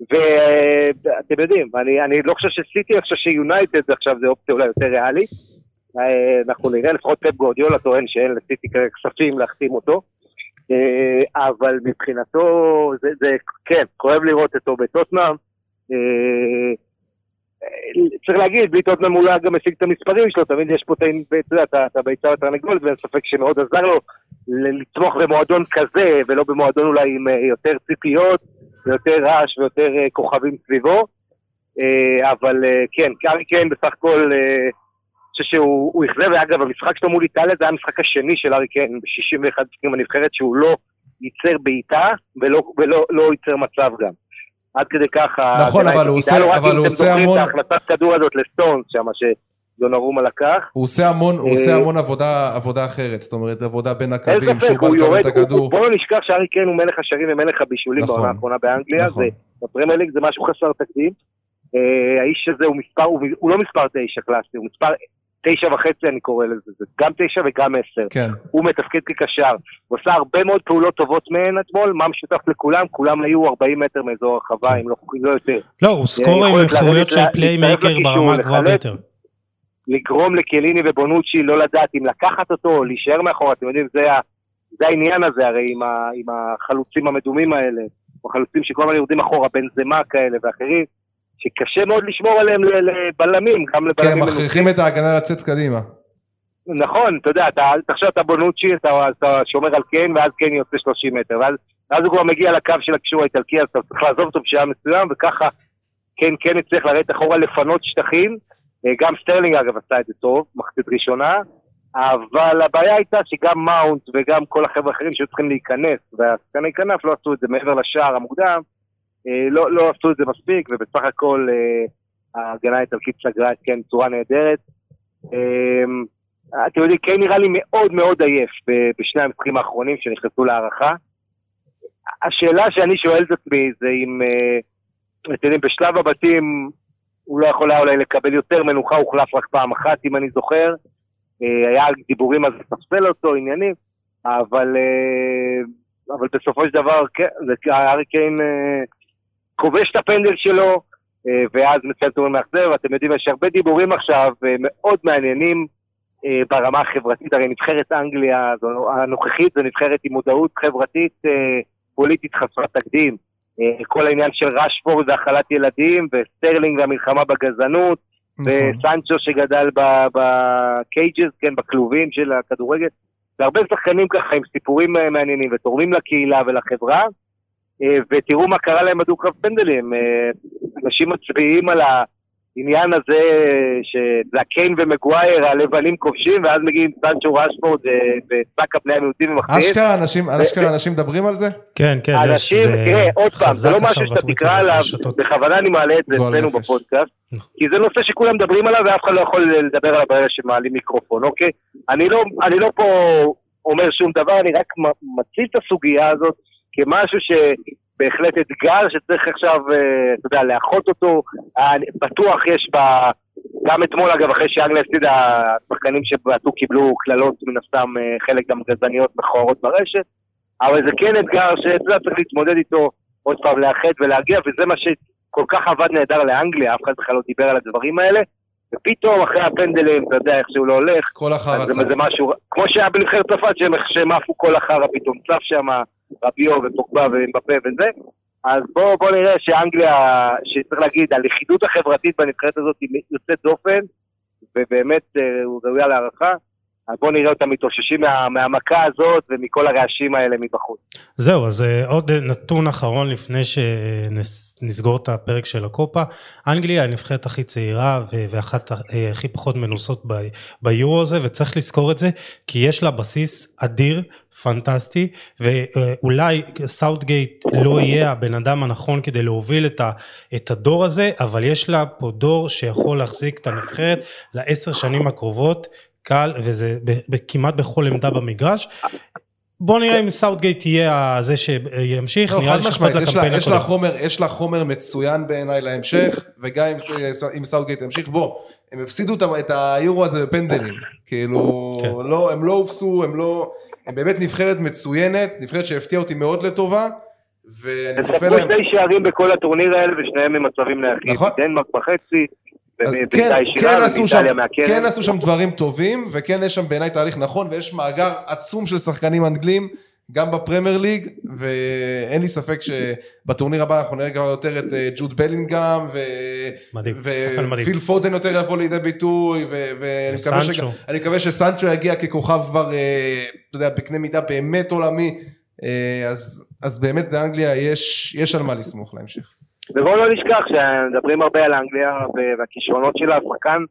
ואתם יודעים, אני, אני לא חושב שסיטי, אני חושב שיונייטד עכשיו זה אופציה אולי יותר ריאלית. אה, אנחנו נראה, לפחות פפ גורדיולה טוען שאין לסיטי כספים להחתים אותו. אה, אבל מבחינתו, זה, זה, כן, כואב לראות אותו בטוטנאם. אה, צריך להגיד, בלי טוטנאם הוא גם משיג את המספרים שלו, תמיד יש פה את ה- אתה יודע, את ה- את הביצה והתרנגולת, ואין ספק שמאוד עזר לו ל- לתמוך במועדון כזה, ולא במועדון אולי עם יותר ציפיות, ויותר רעש ויותר אה, כוכבים סביבו. אה, אבל אה, כן, קארי קיין בסך הכל, אני חושב שהוא הוא אכזב, ואגב, המשחק שלו מול איטליה זה היה המשחק השני של ארי קיין ב-61 משחקים בנבחרת, שהוא לא ייצר בעיטה ולא, ולא לא ייצר מצב גם. עד כדי ככה... נכון, ההגנה אבל הוא עושה- אבל הוא עושה המון- את ההחלטת כדור הזאת לסטונס שם, שדונרומה לקח. הוא עושה המון, הוא אה, עושה המון עבודה, עבודה אחרת, זאת אומרת עבודה בין אין הקווים, ספק, שהוא בא הוא לקבל יורד, את הוא- הכדור. בוא לא נשכח שארי קיין הוא מלך השערים ומלך הבישולים נכון. בעונה האחרונה באנגליה, נכון. זה בפרמייר ליג זה משהו חסר תקדים. אה, האיש הזה הוא מספר, הוא, הוא לא מספר תשע קלאסי, הוא מספר תשע וחצי אני קורא לזה, זה גם תשע וגם עשר. כן. הוא מתפקד כקשר, הוא עשה הרבה מאוד פעולות טובות מהן אתמול, מה משותף לכולם? כולם היו 40 מטר מאזור הרחבה, כן. אם לא, לא יותר. לא, הוא scorer עם יכולת איכויות לרדת של playmaker להצטרף ברמה הגבוהה. ביותר. לגרום לקייליני ובונוצ'י לא לדעת אם לקחת אותו או להישאר מאחורה, אתם יודעים, זה, ה, זה העניין הזה הרי עם, ה, עם החלוצים המדומים האלה, או חלוצים שכל הזמן יורדים אחורה, בנזמה כאלה ואחרים, שקשה מאוד לשמור עליהם לבלמים, גם כן, לבלמים מכריחים את ההגנה לצאת קדימה. נכון, אתה יודע, אתה, תחשוב אתה בונוצ'י, אתה, אתה שומר על קיין, ואז קיין יוצא 30 מטר, ואז, ואז הוא כבר מגיע לקו של הקישור האיטלקי, אז אתה צריך לעזוב אותו בשלב מסוים, וככה קיין כן הצליח לרדת אחורה לפנות שטחים, גם סטרלינג אגב עשה את זה טוב, מחצית ראשונה, אבל הבעיה הייתה שגם מאונט וגם כל החבר'ה האחרים שהיו צריכים להיכנס, והשחקני כנף לא עשו את זה מעבר לשער המוקדם, אה, לא, לא עשו את זה מספיק, ובסך הכל אה, ההגנה האיטלקית סגרה את קיין בצורה נהדרת. אה, אתם יודעים, קיין נראה לי מאוד מאוד עייף בשני המשחקים האחרונים שנכנסו להערכה. השאלה שאני שואל את עצמי זה אם, אה, אתם יודעים, בשלב הבתים הוא לא יכול היה אולי לקבל יותר מנוחה, הוחלף רק פעם אחת, אם אני זוכר. אה, היה דיבורים על לספסל אותו, עניינים, אבל, אה, אבל בסופו של דבר, כן, הארי קיין אה, כובש את הפנדל שלו, ואז מסיים טורניר מאכזב. אתם יודעים, יש הרבה דיבורים עכשיו מאוד מעניינים ברמה החברתית, הרי נבחרת אנגליה הנוכחית זו נבחרת עם מודעות חברתית פוליטית חסרת תקדים. אה, כל העניין של רשפורד והאכלת ילדים, וסטרלינג והמלחמה בגזענות, נכון. וסנצ'ו שגדל ב cages, כן, בכלובים של הכדורגל, והרבה שחקנים ככה עם סיפורים אה, מעניינים ותורמים לקהילה ולחברה, אה, ותראו מה קרה להם בדו-קרב פנדלים. אנשים מצביעים על העניין הזה שזה הקיין ומגווייר, הלבנים כובשים, ואז מגיעים סנצ'ו רשפורד אה, ושק בני המיעוטים ומחטיאים. אשכרה אנשים, אשכרה אנשים מדברים על זה? כן, כן, יש, אנשים, זה תראה, עוד פעם, זה לא משהו שאתה תקרא עליו. בכוונה אני מעלה את זה אצלנו. בפודקאסט, נכון. כי זה נושא שכולם מדברים עליו ואף אחד לא יכול לדבר עליו ברגע שמעלים מיקרופון, אוקיי? אני לא, אני לא פה אומר שום דבר, אני רק מ- מציג את הסוגיה הזאת כמשהו שבהחלט אתגר שצריך עכשיו, אה, אתה יודע, לאחות אותו. בטוח יש ב... גם אתמול, אגב, אחרי שאנגליה הפסידה, השחקנים שבעטו קיבלו קללות, מן הסתם, אה, חלק גם גזעניות מכוערות ברשת. אבל זה כן אתגר שאתה יודע, צריך להתמודד איתו עוד פעם, לאחד ולהגיע, וזה מה שכל כך עבד נהדר לאנגליה, אף אחד בכלל לא דיבר על הדברים האלה. ופתאום, אחרי הפנדלים, אתה יודע איך שהוא לא הולך, כל החרא זה, צף. זה משהו, כמו שהיה בנבחרת צרפת, שהם שהם עפו כל החרא פתאום, צף שם רביו ופוגבה ומבפה וזה. אז בואו בוא נראה שאנגליה, שצריך להגיד, הלכידות החברתית בנבחרת הזאת היא יוצאת דופן, ובאמת אה, הוא ראויה להערכה. אז בואו נראה אותם מתאוששים מה, מהמכה הזאת ומכל הרעשים האלה מבחוץ. זהו, אז אה, עוד נתון אחרון לפני שנסגור את הפרק של הקופה. אנגליה היא הנבחרת הכי צעירה ואחת אה, הכי פחות מנוסות ביורו הזה, וצריך לזכור את זה, כי יש לה בסיס אדיר, פנטסטי, ואולי סאוטגייט לא יהיה הבן אדם הנכון כדי להוביל את, את הדור הזה, אבל יש לה פה דור שיכול להחזיק את הנבחרת לעשר שנים הקרובות. קל, וזה כמעט בכל עמדה במגרש. בוא נראה אם סאוטגייט יהיה זה שימשיך, לא, נראה לי לה- לקמפיין הקודם. יש לה חומר מצוין בעיניי להמשך, וגם אם סאוטגייט ימשיך, בוא, הם הפסידו את היורו הזה בפנדלים, כאילו, כן. לא, הם לא הובסו, הם לא, הם באמת נבחרת מצוינת, נבחרת שהפתיעה אותי מאוד לטובה, ואני הם צופה ספגו להם, שני שערים בכל הטורניר האלה ושניהם ממצבים נייחים. נכון. דנמרק בחצי, כן, כן עשו שם. כן עשו שם דברים טובים, וכן יש שם בעיניי תהליך נכון, ויש מאגר עצום של שחקנים אנגלים, גם בפרמייר ליג, ואין לי ספק שבטורניר הבא אנחנו נראה כבר יותר את אה, ג'וד בלינגהם. ופיל פודן יותר יבוא לידי ביטוי, ואני מקווה, שסנצ'ו יגיע ככוכב כבר, אה, אתה יודע, בקנה מידה באמת עולמי, אה, אז, אז באמת באנגליה יש, יש על מה לסמוך להמשך. ובואו לא נשכח שמדברים הרבה על אנגליה והכישרונות שלה, השחקן,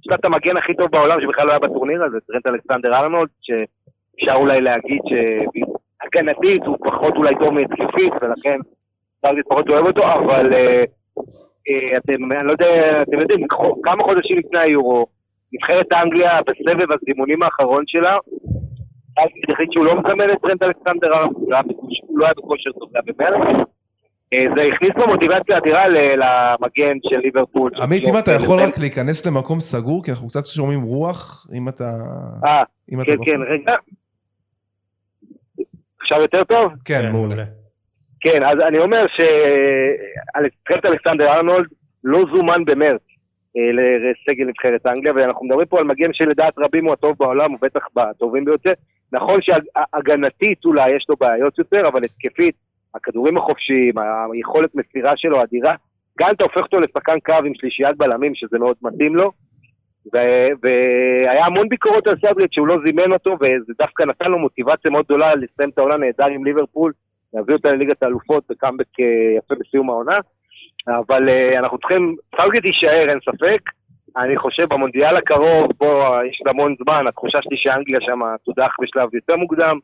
יש לה את המגן הכי טוב בעולם שבכלל לא היה בטורניר הזה, טרנט אלכסנדר ארנולד, שאפשר אולי להגיד שהגנתית הוא פחות אולי טוב מהתקפית, ולכן אפשר פחות אוהב אותו, אבל אה, אה, אתם, אני לא יודע, אתם יודעים, כמה חודשים לפני היורו, נבחרת אנגליה בסבב הזימונים האחרון שלה, אז החליט שהוא לא מזמן את טרנט אלכסנדר ארנולד, הוא לא היה בכושר טוב, היה במרץ, זה הכניס לו מוטיבציה אדירה למגן של ליברפול. עמית, אם אתה זה- יכול זה- רק להיכנס למקום סגור, כי אנחנו קצת שומעים רוח, אם אתה... אה, כן. כן, רגע. עכשיו יותר טוב? כן, מעולה. כן, אז אני אומר שטרנט אלכסנדר ארנולד לא זומן במרץ אה, לסגל נבחרת אנגליה, ואנחנו מדברים פה על מגן שלדעת רבים הוא הטוב בעולם, הוא בטח בטובים ביותר. נכון שהגנתית אולי יש לו בעיות יותר, אבל התקפית, הכדורים החופשיים, היכולת מסירה שלו אדירה. גם אתה הופך אותו לשחקן קו עם שלישיית בלמים, שזה מאוד מתאים לו. והיה המון ביקורות על סאדריץ' שהוא לא זימן אותו, וזה דווקא נתן לו מוטיבציה מאוד גדולה לסיים את העונה נהדר עם ליברפול, להביא אותה לליגת האלופות בקאמבק אה, יפה בסיום העונה. אבל אה, אנחנו צריכים, סאוטגייט יישאר, אין ספק. אני חושב במונדיאל הקרוב, פה יש המון זמן, התחושה שלי שאנגליה שם תודח בשלב יותר מוקדם.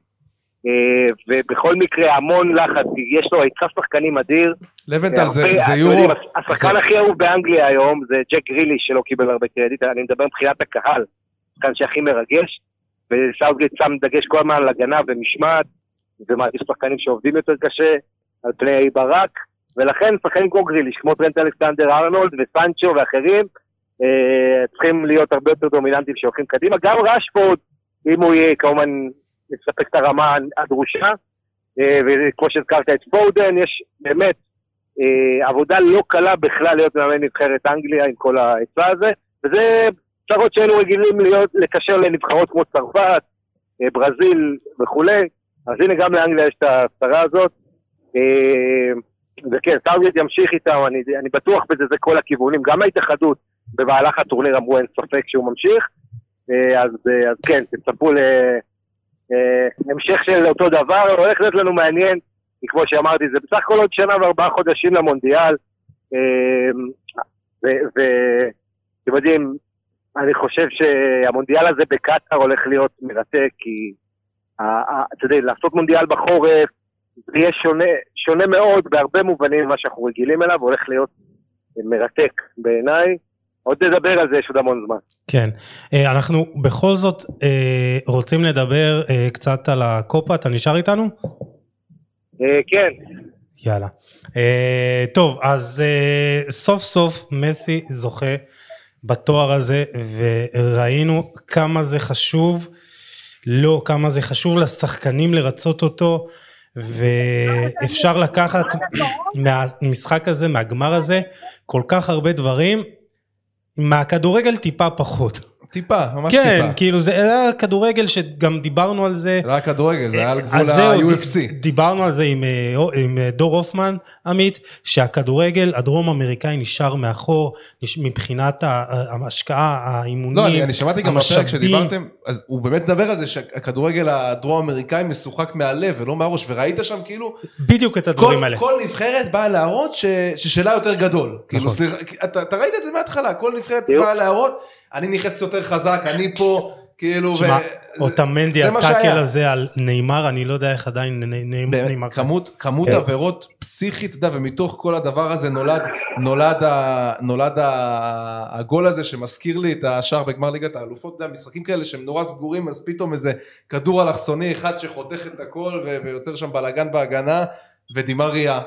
אה, ובכל מקרה המון לחץ, יש לו היצע שחקנים אדיר. לבנטל, זה זה יורו. השחקן הכי אהוב באנגליה היום זה ג'ק גריליש שלא קיבל הרבה קרדיט, אני מדבר מבחינת הקהל, השחקן שהכי מרגש, וסאוטגייט שם דגש כל הזמן על הגנה ומשמעת, ומעדיף שחקנים שעובדים יותר קשה על פני ברק, ולכן שחקנים כמו גריליש, כמו טרנט אלכסנדר ארנולד וסנצ'ו ואחרים, אה, צריכים להיות הרבה יותר דומיננטיים שהולכים קדימה, גם רשפורד, אם הוא יהיה כמובן מספק את הרמה הדרושה, אה, וכמו שהזכרת את פודן, יש באמת אה, עבודה לא קלה בכלל להיות מאמן נבחרת אנגליה עם כל ההיצע הזה, וזה צרות שהיינו רגילים להיות, לקשר לנבחרות כמו צרפת, אה, ברזיל וכולי, אז הנה גם לאנגליה יש את הצרה הזאת. וכן, סאוטגייט ימשיך איתם, אני, אני בטוח בזה, זה כל הכיוונים, גם ההתאחדות במהלך הטורניר אמרו אין ספק שהוא ממשיך, אז, אז כן, תצפו להמשך של אותו דבר, הולך להיות לנו מעניין, כי כמו שאמרתי, זה בסך הכל עוד שנה וארבעה חודשים למונדיאל, ואתם יודעים, אני חושב שהמונדיאל הזה בקטאר הולך להיות מרתק, כי אתה יודע, לעשות מונדיאל בחורף, זה יהיה שונה, שונה מאוד בהרבה מובנים ממה שאנחנו רגילים אליו, הולך להיות מרתק בעיניי. עוד נדבר על זה, יש עוד המון זמן. כן, אה, אנחנו בכל זאת אה, רוצים לדבר אה, קצת על הקופה, אתה נשאר איתנו? כן, יאללה. טוב, אז סוף סוף מסי זוכה בתואר הזה, וראינו כמה זה חשוב, לא, כמה זה חשוב לשחקנים לרצות אותו, ואפשר לקחת מהמשחק הזה, מהגמר הזה, כל כך הרבה דברים, מהכדורגל טיפה פחות. טיפה, ממש כן, טיפה. כאילו זה היה כדורגל שגם דיברנו על זה. לא היה כדורגל, זה היה על גבול ה-UFC. ד- דיברנו על זה עם, אה, עם אה, דור הופמן, עמית, שהכדורגל הדרום אמריקאי נשאר מאחור מבחינת ההשקעה, האימונים, לא, אני, אני שמעתי גם בפרק. שדיברתם, אז הוא באמת מדבר על זה שהכדורגל הדרום אמריקאי משוחק מהלב ולא מהראש, וראית שם כאילו, בדיוק את כל, הדברים האלה. כל נבחרת באה להראות ש, ששלה יותר גדול. כאילו, נכון. סליחה, אתה, אתה ראית את זה מההתחלה, כל נבחרת. באה להראות, אני נכנס יותר חזק, אני פה, כאילו, תשמע, ו- מה הטאקל. הזה על נeyמר, אני לא יודע איך עדיין נ- נ- באמת, נeyמר. כמות, כמות כן. עבירות פסיכית, אתה יודע, ומתוך כל הדבר הזה נולד, נולד, ה, נולד ה, הגול הזה שמזכיר לי את השער בגמר ליגת האלופות, אתה יודע, משחקים כאלה שהם נורא סגורים, אז פתאום איזה כדור אלכסוני אחד שחותך את הכל ו- ויוצר שם בלאגן בהגנה, ודימריה,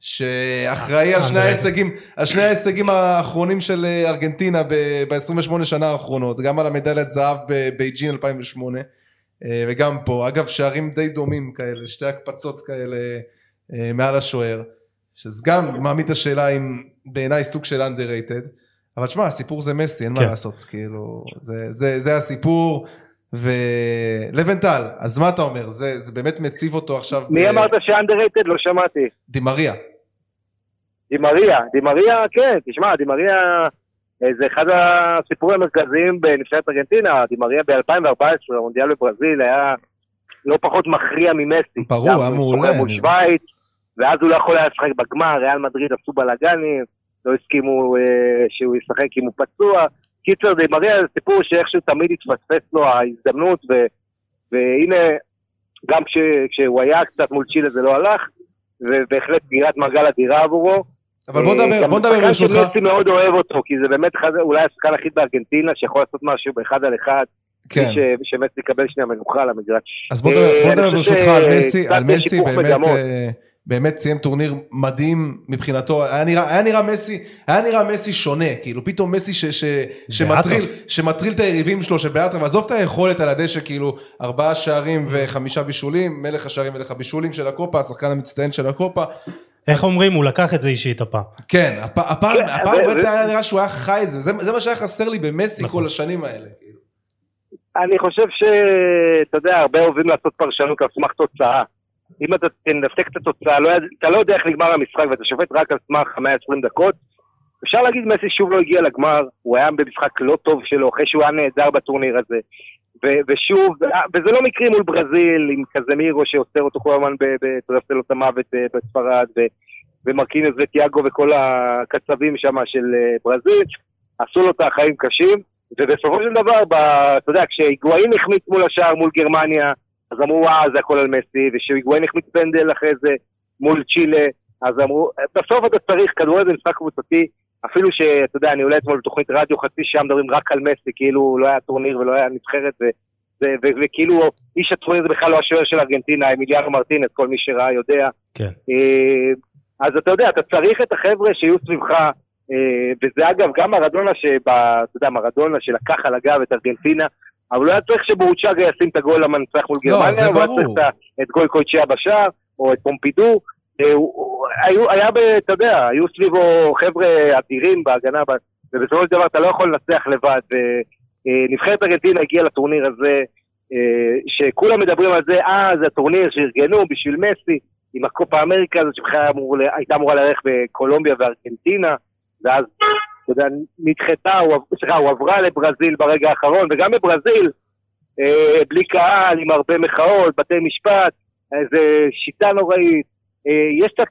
שאחראי על שני. ההישגים, על שני ההישגים האחרונים של אה, ארגנטינה ב-28 שנה האחרונות, גם על המדליית זהב בבייג'ין 2008. אה, וגם פה, אגב שערים די דומים כאלה, שתי הקפצות כאלה אה, מעל השוער, שזה גם מעמיד את השאלה אם בעיניי סוג של underrated, אבל תשמע, הסיפור זה מסי, אין מה כן. לעשות, כאילו, זה, זה, זה הסיפור, ולבנטל, אז מה אתה אומר, זה, זה באמת מציב אותו עכשיו, מי ב- אמרת שאנדררייטד? לא שמעתי. דימריה, דימריה, דימריה, כן, תשמע, דימריה אה, זה אחד הסיפורים המרכזיים בנבחרת ארגנטינה, דימריה ב-2014, המונדיאל בברזיל היה לא פחות מכריע ממסי. ברור, היה מעולה, מול שווייץ, ואז הוא לא יכול היה לשחק בגמר, ריאל מדריד עשו בלאגנים, לא הסכימו אה, שהוא ישחק אם הוא פצוע. קיצר, זה סיפור שאיכשהו תמיד התפספס לו ההזדמנות, ו, והנה, גם כש, כשהוא היה קצת מול צ'ילה זה לא הלך, ובהחלט סגירת מעגל אדירה עבורו. אבל בוא אה, נדבר, בוא נדבר ברשותך, שמסי מאוד אוהב אותו, כי זה באמת אחד, אולי השחקן היחיד בארגנטינה שיכול לעשות משהו באחד על אחד, כן, שמסי יקבל שנייה מנוחה על המגרש. אז בוא נדבר, אה, אני ברשותך על מסי, שקצת על מסי באמת. אה, באמת סיים טורניר מדהים מבחינתו, היה נראה, היה נראה מסי, היה נראה מסי שונה, כאילו פתאום מסי ש, ש, שמטריל, שמטריל את היריבים שלו, שבאטרף, עזוב את היכולת על הדשא, כאילו ארבעה שערים וחמישה בישולים, מלך השערים מלך הבישולים של הקופה, השחקן המצטיין של הקופה. איך אומרים, הוא לקח את זה אישית הפעם. כן, הפ, הפעם, כן, הפעם באמת היה נראה שהוא היה חי את זה, זה, זה מה שהיה חסר לי במסי נכון. כל השנים האלה. כאילו. אני חושב שאתה יודע, הרבה אוהבים לעשות פרשנות על סמך תוצאה. אם אתה תנתק את התוצאה, לא, אתה לא יודע איך נגמר המשחק ואתה שופט רק על סמך 120 דקות, אפשר להגיד מסי שוב לא הגיע לגמר, הוא היה במשחק לא טוב שלו, אחרי שהוא היה נהדר בטורניר הזה. ו- ושוב, וזה לא מקרים מול ברזיל, עם קזמירו שעוצר אותו כל הזמן בטרפסלות המוות אה, בספרד, ומרקינס וטיאגו וכל הקצבים שם של אה, ברזיל, עשו לו את החיים קשים, ובסופו של דבר, ב- אתה יודע, כשהיגואין החמיץ מול השער מול גרמניה, אז אמרו, וואה, זה הכל על מסי, ושהיגואין החמיץ פנדל אחרי זה מול צ'ילה, אז אמרו, בסוף אתה צריך, כדורגל זה משחק קבוצתי, אפילו שאתה יודע, אני עולה אתמול בתוכנית רדיו חצי שעה מדברים רק על מסי, כאילו לא היה טורניר ולא היה נבחרת, וכאילו איש הטורניר זה בכלל לא השוער של ארגנטינה, אמיליאנו מרטינס, כל מי שראה יודע. כן. אה, אז אתה יודע, אתה צריך את החבר'ה שיהיו סביבך, אה, וזה אגב גם מרדונה שבה, אתה יודע, מרדונה שלקח על הגב את ארגנטינה, אבל לא היה צריך שבורצ'אגה ישים את הגול המנצח מול לא, גרמניה, לא, זה ברור. הוא היה צריך את גוי קויצ'יה בשער, או את פומפידו, אה, היו, היה, אתה יודע, היו סביבו חבר'ה אדירים בהגנה, ובסופו של דבר אתה לא יכול לנצח לבד. נבחרת ארגנטינה הגיעה לטורניר הזה, אה, שכולם מדברים על זה, אה, זה הטורניר שארגנו בשביל מסי, עם הקופה אמריקה הזאת שבכלל הייתה אמורה לארח בקולומביה וארגנטינה, ואז, אתה יודע, נדחתה, סליחה, הוא עברה לברזיל ברגע האחרון, וגם בברזיל, אה, בלי קהל, עם הרבה מחאות, בתי משפט, איזה שיטה נוראית. אה, יש קצת,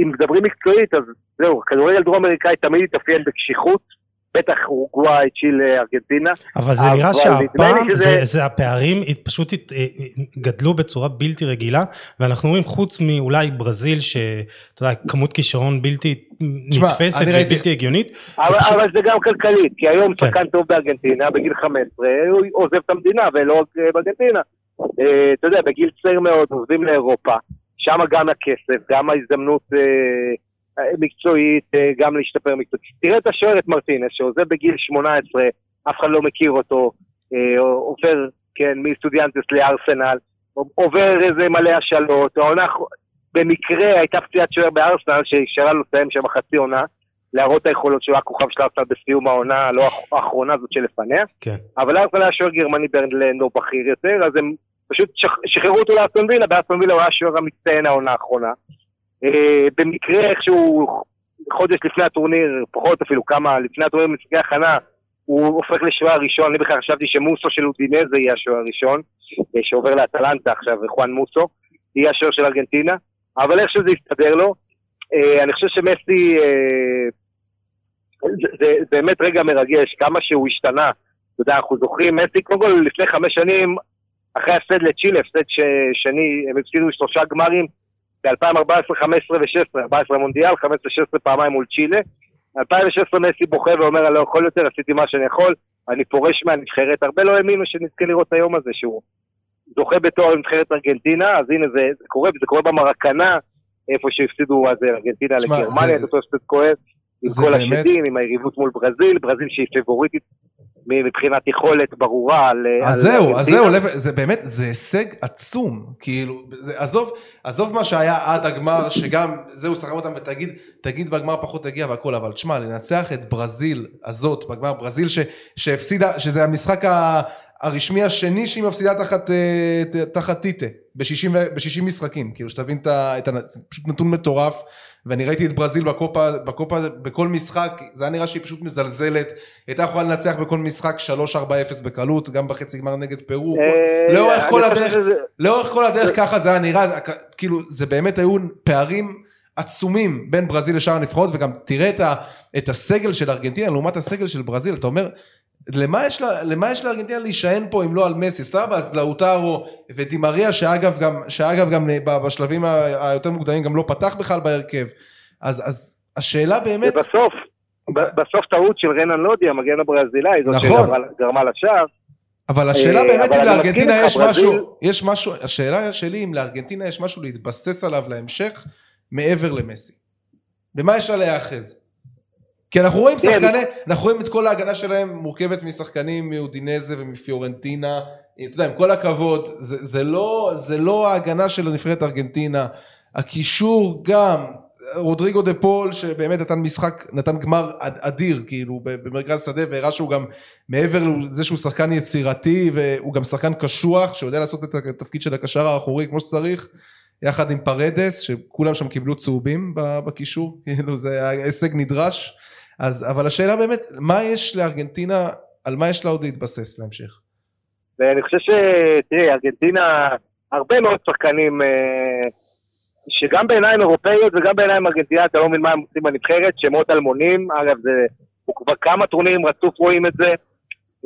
אם מדברים מקצועית, אז זהו, כדורגל דרום אמריקאי תמיד התאפיין בקשיחות. בטח אורוגוואי, צ'ילה, ארגנטינה. אבל זה נראה שהפעם, שזה... זה, זה הפערים פשוט אה, גדלו בצורה בלתי רגילה, ואנחנו רואים חוץ מאולי ברזיל, שאתה יודע, כמות כישרון בלתי נתפסת ובלתי הגיונית. אבל, פשוט... אבל זה גם כלכלית, כי היום כן. שחקן טוב בארגנטינה, בגיל 15, הוא עוזב את המדינה, ולא רק אה, בארגנטינה. אה, אתה יודע, בגיל צעיר מאוד עוזבים לאירופה, שם גם הכסף, גם ההזדמנות... מקצועית, אה, גם להשתפר מקצועית. תראה את השוער את מרטינס, שעוזב בגיל 18, אף אחד לא מכיר אותו, אה, עובר, כן, מסטודיאנטס לארסנל, עובר איזה מלא השאלות, העונה, במקרה הייתה פציעת שוער בארסנל, שאפשרה לו לסיים שם חצי עונה, להראות את היכולות שהוא היה כוכב של ארסנל בסיום העונה, לא האחרונה הזאת שלפניה, כן. אבל ארסנל היה שוער גרמני ברנד לנו בכיר יותר, אז הם פשוט שחררו אותו לאסטון וילה, באסטון וילה הוא היה שוער המצטיין העונה האחרונה. אה, במקרה איכשהו חודש לפני הטורניר, פחות אפילו כמה, לפני הטורניר במשחקי הכנה, הוא הופך לשוער הראשון, אני בכלל חשבתי שמוסו של אודינזה יהיה השוער הראשון, אה, שעובר לאטלנטה עכשיו, חואן מוסו, יהיה השוער של ארגנטינה, אבל איך שזה יסתדר לו, אה, אני חושב שמסי, זה, זה באמת רגע מרגש, כמה שהוא השתנה, אתה יודע, אנחנו זוכרים, מסי, קודם כל לפני חמש שנים, אחרי הפסד לצ'ילה, הפסד שני, הם הפסידו שלושה גמרים, ב-2014, 15 ו-16, 14 מונדיאל, 15-16 פעמיים מול צ'ילה. 2016 מסי בוכה ואומר, אני לא יכול יותר, עשיתי מה שאני יכול, אני פורש מהנבחרת. הרבה לא האמינו שנזכה לראות את היום הזה, שהוא זוכה בתואר נבחרת ארגנטינה, אז הנה זה, זה קורה, וזה קורה במרקנה, איפה שהפסידו אז ארגנטינה לגרמניה, זה אותו הפסד כואב, כל באמת... השדים, עם היריבות מול ברזיל, ברזיל שהיא פיבוריטית מבחינת יכולת ברורה על... אז זהו, אז זהו, זה באמת, זה הישג עצום, כאילו, זה, עזוב, עזוב מה שהיה עד הגמר, שגם, זהו, סחב אותם ותגיד, תגיד בגמר פחות תגיע והכל, אבל תשמע, לנצח את ברזיל הזאת, בגמר ברזיל ש, שהפסידה, שזה המשחק ה... הרשמי השני שהיא מפסידה תחת, אה, תחת טיטה, ב-60 משחקים, כאילו שתבין את ה... פשוט נתון מטורף. ואני ראיתי את ברזיל בקופה, בקופה, בכל משחק, זה היה נראה שהיא פשוט מזלזלת, הייתה יכולה לנצח בכל משחק 3-4-0 בקלות, גם בחצי גמר נגד פרו, אה, לאורך כל הדרך, לאורך כל הדרך ככה זה היה נראה, כאילו זה באמת היו פערים עצומים בין ברזיל לשאר הנבחרות, וגם תראה את הסגל של ארגנטינה לעומת הסגל של ברזיל, אתה אומר, למה יש, לה, למה יש לארגנטינה להישען פה אם לא על מסי? סבבה, אז לאוטרו ודימריה שאגב גם, שאגב גם בשלבים היותר מוקדמים גם לא פתח בכלל בהרכב. אז, אז השאלה באמת... ובסוף, בסוף טעות של רנן לודי, המגן הברזילאי, זאת נכון. שגרמה לשער. אבל השאלה אה, באמת אם לארגנטינה יש משהו, יש משהו, השאלה שלי אם לארגנטינה יש משהו להתבסס עליו להמשך, מעבר למסי? במה יש לה להיאחז? כי אנחנו רואים כן. שחקני, אנחנו רואים את כל ההגנה שלהם מורכבת משחקנים מאודינזה ומפיורנטינה, אתה יודע, עם כל הכבוד, זה, זה, לא, זה לא ההגנה של הנבחרת ארגנטינה, הקישור גם, רודריגו דה פול שבאמת נתן משחק, נתן גמר אד- אדיר כאילו במרכז שדה והראה שהוא גם מעבר לזה שהוא שחקן יצירתי והוא גם שחקן קשוח שיודע לעשות את התפקיד של הקשר האחורי כמו שצריך יחד עם פרדס שכולם שם קיבלו צהובים בקישור. כאילו זה היה הישג נדרש אז אבל השאלה באמת מה יש לארגנטינה על מה יש לה עוד להתבסס להמשך? ואני חושב ש... תראי, ארגנטינה, הרבה מאוד שחקנים, אה, שגם בעיניים אירופאיות וגם בעיניים ארגנטינאיות, אתה לא מבין מה הם עושים בנבחרת, שמות אלמונים, אגב, זה... הוא כבר כמה טורנירים רצוף רואים את זה,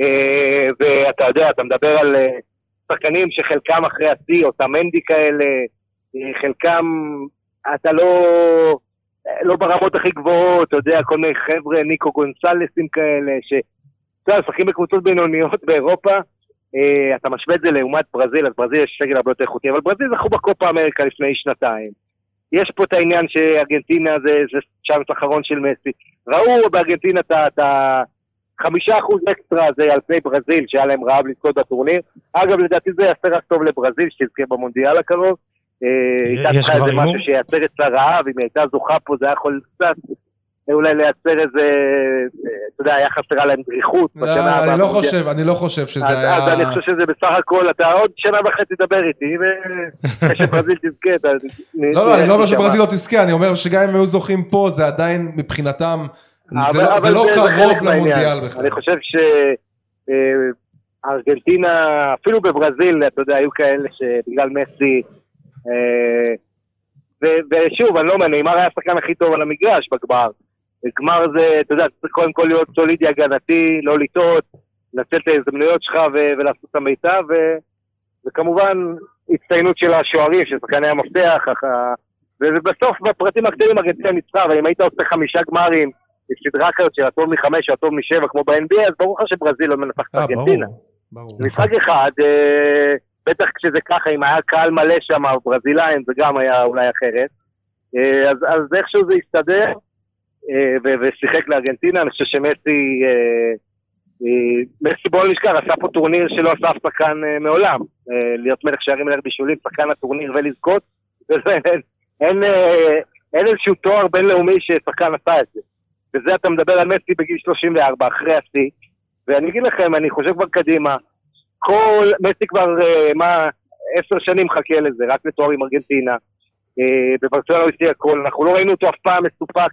אה, ואתה יודע, אתה מדבר על אה, שחקנים שחלקם אחרי השיא, או תמנדי כאלה, חלקם, אתה לא... לא ברמות הכי גבוהות, אתה יודע, כל מיני חבר'ה, ניקו גונסלסים כאלה, ש... אתה יודע, משחקים בקבוצות בינוניות באירופה, אה, אתה משווה את זה לעומת ברזיל, אז ברזיל יש סגל הרבה יותר איכותי, אבל ברזיל זכו בקופה אמריקה לפני שנתיים. יש פה את העניין שארגנטינה זה, זה צ'אנס אחרון של מסי. ראו בארגנטינה את ה- את החמישה אחוז אקסטרה הזה על פני ברזיל, שהיה להם רעב לזכות בטורניר. אגב, לדעתי זה יעשה רק טוב לברזיל, שתזכה במונדיאל הקרוב. אה, הייתה צריכה איזה? משהו שייצר אצלה רעב, אם היא הייתה זוכה פה זה היה יכול קצת אולי לייצר איזה, אה, אתה יודע, היה חסרה להם דריכות בשנה לא, הבאה. אני לא. חושב אני לא חושב שזה היה אז אני חושב שזה בסך הכל, אתה עוד שנה וחצי תדבר איתי, ואחרי שברזיל תזכה, אתה... לא, לא, אני לא אומר שברזיל לא תזכה, אני אומר שגם אם היו זוכים פה, זה עדיין מבחינתם, זה לא- זה לא קרוב למונדיאל בכלל. אני חושב שארגנטינה, אפילו בברזיל, אתה יודע, היו כאלה שבגלל מסי, אה, ושוב, אני לא אומר, נאמר היה השחקן הכי טוב על המגרש בגמר. גמר זה, אתה יודע, צריך קודם כל להיות סולידי הגנתי, לא לטעות, לנצל את ההזדמנויות שלך ולעשות את המיטב, ו- וכמובן, הצטיינות של השוערים, של שחקני המפתח, ובסוף, בפרטים הקטנים ארגנטינה ניצחה, אבל אם היית עושה חמישה גמרים, בסדרה כזאת של הטוב מחמש הטוב משבע, כמו ב-NBA, אז ברור לך שברזיל לא מנצחת את אה, ארגנטינה. משחק אחד, אה, בטח כשזה ככה, אם היה קהל מלא שם, ברזילאים, זה גם היה אולי אחרת. אה, אז, אז איכשהו זה הסתדר, אה, ושיחק לארגנטינה, אני חושב שמסי, אה, מסי בוא לא נשכח, עשה פה טורניר שלא עשה אף שחקן מעולם. להיות מלך שערים מלך בישולים, שחקן הטורניר ולזכות, אין, אין איזשהו תואר בינלאומי ששחקן עשה את זה. וזה אתה מדבר על מסי בגיל 34, אחרי השיא, ואני אגיד לכם, אני חושב כבר קדימה, כל, מסי כבר, אה, מה, עשר שנים מחכה לזה, רק לתואר עם ארגנטינה. אה, בברצלונה הוא הציע הכל, אנחנו לא ראינו אותו אף פעם מסופק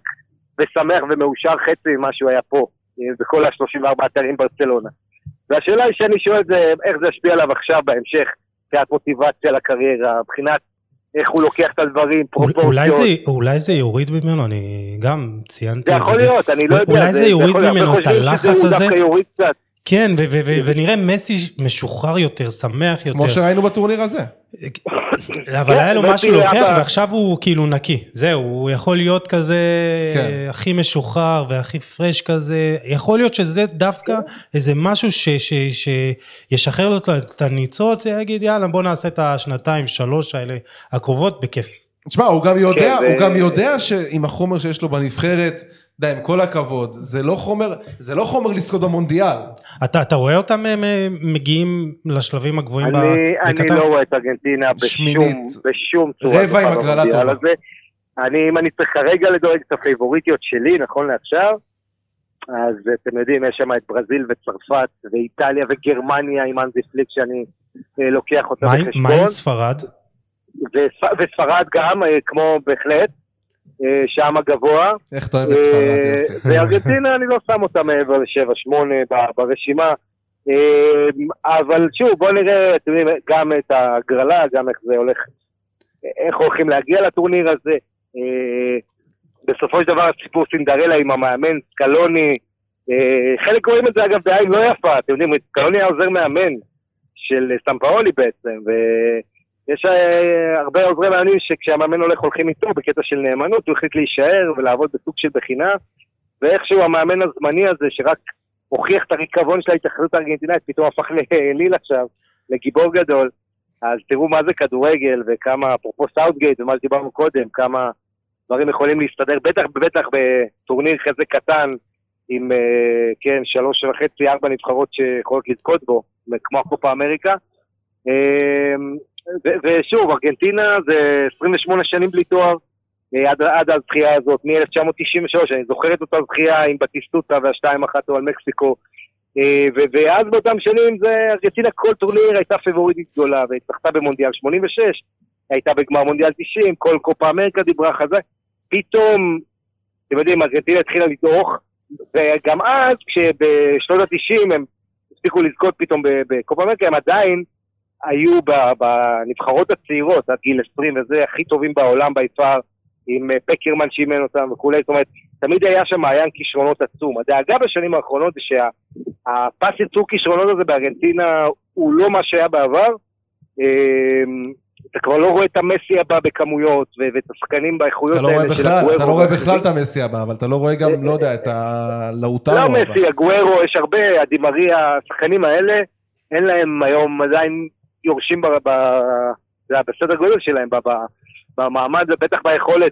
ושמח ומאושר חצי ממה שהוא היה פה, אה, בכל ה-34 תארים ברצלונה. והשאלה היא שאני שואל זה, איך זה ישפיע עליו עכשיו בהמשך, מבחינת מוטיבציה לקריירה, מבחינת איך הוא לוקח את הדברים, פרופורציות. אולי זה, אולי זה יוריד ממנו, אני גם ציינתי זה את זה. יכול ב- להיות, אני לא יודע. אולי זה יוריד יכול להיות, ממנו את הלחץ הזה? כן, ו- ו- ו- ונראה מסי משוחרר יותר, שמח יותר. כמו שראינו בטורניר הזה. אבל היה לו מסי משהו להוכיח, ועכשיו הוא כאילו נקי. זהו, הוא יכול להיות כזה כן. הכי משוחרר והכי פרש כזה. יכול להיות שזה דווקא איזה משהו ש- ש- שישחרר לו את הניצוץ, יגיד יאללה בוא נעשה את השנתיים, שלוש האלה הקרובות בכיף. תשמע, הוא גם יודע, כן, הוא גם יודע שעם החומר שיש לו בנבחרת, די, עם כל הכבוד, זה לא חומר, זה לא חומר לזכות במונדיאל. אתה אתה רואה אותם אה, מ- מגיעים לשלבים הגבוהים ב- אני, אני בקטר? לא רואה את ארגנטינה בשום, שמינית. בשום צורה. רבע עם הגרלה טובה. הזה. אני, אם אני צריך כרגע לדרג את הפייבוריטיות שלי, נכון לעכשיו, אז אתם יודעים, יש שם את ברזיל וצרפת ואיטליה וגרמניה עם אנזי פליק שאני אה, לוקח אותה בחשבון. מה עם ספרד? וספ- וספרד גם, אה, כמו בהחלט, אה, שם הגבוה. איך אתה אוהב את ספרד, אה, יוסי? וארגנטינה, אני לא שם אותה מעבר לשבע, שמונה ב- ברשימה. אה, אבל שוב, בוא נראה, אתם יודעים, גם את ההגרלה, גם איך זה הולך, איך הולכים להגיע לטורניר הזה. אה, בסופו של דבר הסיפור סינדרלה עם המאמן, סקלוני, אה, חלק רואים את זה אגב בעין לא יפה, אתם יודעים, סקלוני היה עוזר מאמן של סמפאולי בעצם, ויש אה, הרבה עוזרי מאמנים שכשהמאמן הולך הולכים איתו בקטע של נאמנות, הוא החליט להישאר ולעבוד בסוג של בחינה, ואיכשהו המאמן הזמני הזה שרק הוכיח את הריקבון של ההתאחדות הארגנטינאית, פתאום הפך לאליל עכשיו, לגיבור גדול. אז תראו מה זה כדורגל וכמה, אפרופו סאוטגייט ומה שדיברנו קודם, כמה דברים יכולים להסתדר, בטח ובטח בטורניר כזה קטן, עם, אה, כן, שלוש וחצי, ארבע נבחרות שיכולות לזכות בו, כמו הקופה אמריקה. ושוב, ארגנטינה זה 28 שנים בלי תואר, אה, עד, עד הזכייה הזאת, מ-1993, אני זוכר את אותה זכייה עם בטיסטוטה והשתיים אחת על מקסיקו. אה, ואז באותם שנים זה, ארגנטינה כל טורניר הייתה פבוריטית גדולה, והיא זכתה במונדיאל 86, הייתה בגמר מונדיאל 90, כל קופה אמריקה דיברה חזק. פתאום, אתם יודעים, ארגנטינה התחילה לדעוך, וגם אז, כשבשנות ה-90 הם הפסיקו לזכות פתאום בקופה אמריקה, הם עדיין היו בנבחרות הצעירות, עד גיל 20 וזה, הכי טובים בעולם ביפר, עם אה, פקרמן שאימן אותם וכולי, זאת אומרת, תמיד היה שם מעיין כישרונות עצום. הדאגה בשנים האחרונות זה שהפס ייצור כישרונות הזה בארגנטינה הוא לא מה שהיה בעבר. אמ, אתה כבר לא רואה את המסי הבא בכמויות, ואת השחקנים באיכויות האלה של הגוורו. אתה לא רואה בכלל את המסי הבא, אבל אתה לא רואה גם, לא יודע, את הלאוטרו. לא מסי, הגוורו, יש הרבה, הדימריה, השחקנים האלה, אין להם היום עדיין יורשים בסדר גודל שלהם, במעמד ובטח ביכולת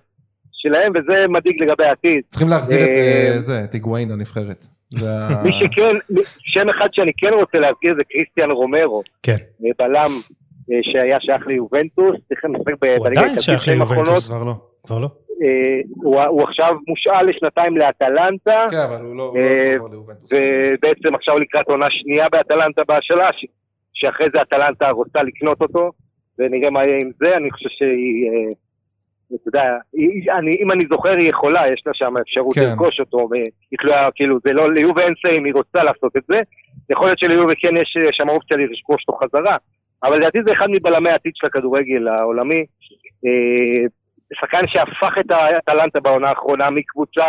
שלהם, וזה מדאיג לגבי העתיד. צריכים להחזיר את אה, אה, זה, את היגואין לנבחרת. מי שכן, שם אחד שאני כן רוצה להזכיר זה קריסטיאן רומרו. כן. אה, בלם שהיה שייך ליובנטוס, צריך לשחק בליגה הוא עדיין שייך ליובנטוס, כבר לא. כבר לא. הוא עכשיו מושאל לשנתיים לאטלנטה. כן, אבל הוא לא ליובנטוס. ובעצם עכשיו לקראת עונה שנייה באטלנטה בהשאלה, שאחרי זה אטלנטה רוצה לקנות אותו. ונראה מה יהיה עם זה, אני חושב שהיא, אתה יודע, אני, אם אני זוכר היא יכולה, יש לה שם אפשרות כן. לרכוש אותו, והיא תלויה, כאילו, זה לא, ליובה אין סיים, היא רוצה לעשות את זה, יכול להיות שליובה כן יש שם אופציה לרכוש אותו חזרה, אבל לדעתי זה אחד מבלמי העתיד של הכדורגל העולמי, אה, שחקן שהפך את האטלנטה בעונה האחרונה מקבוצה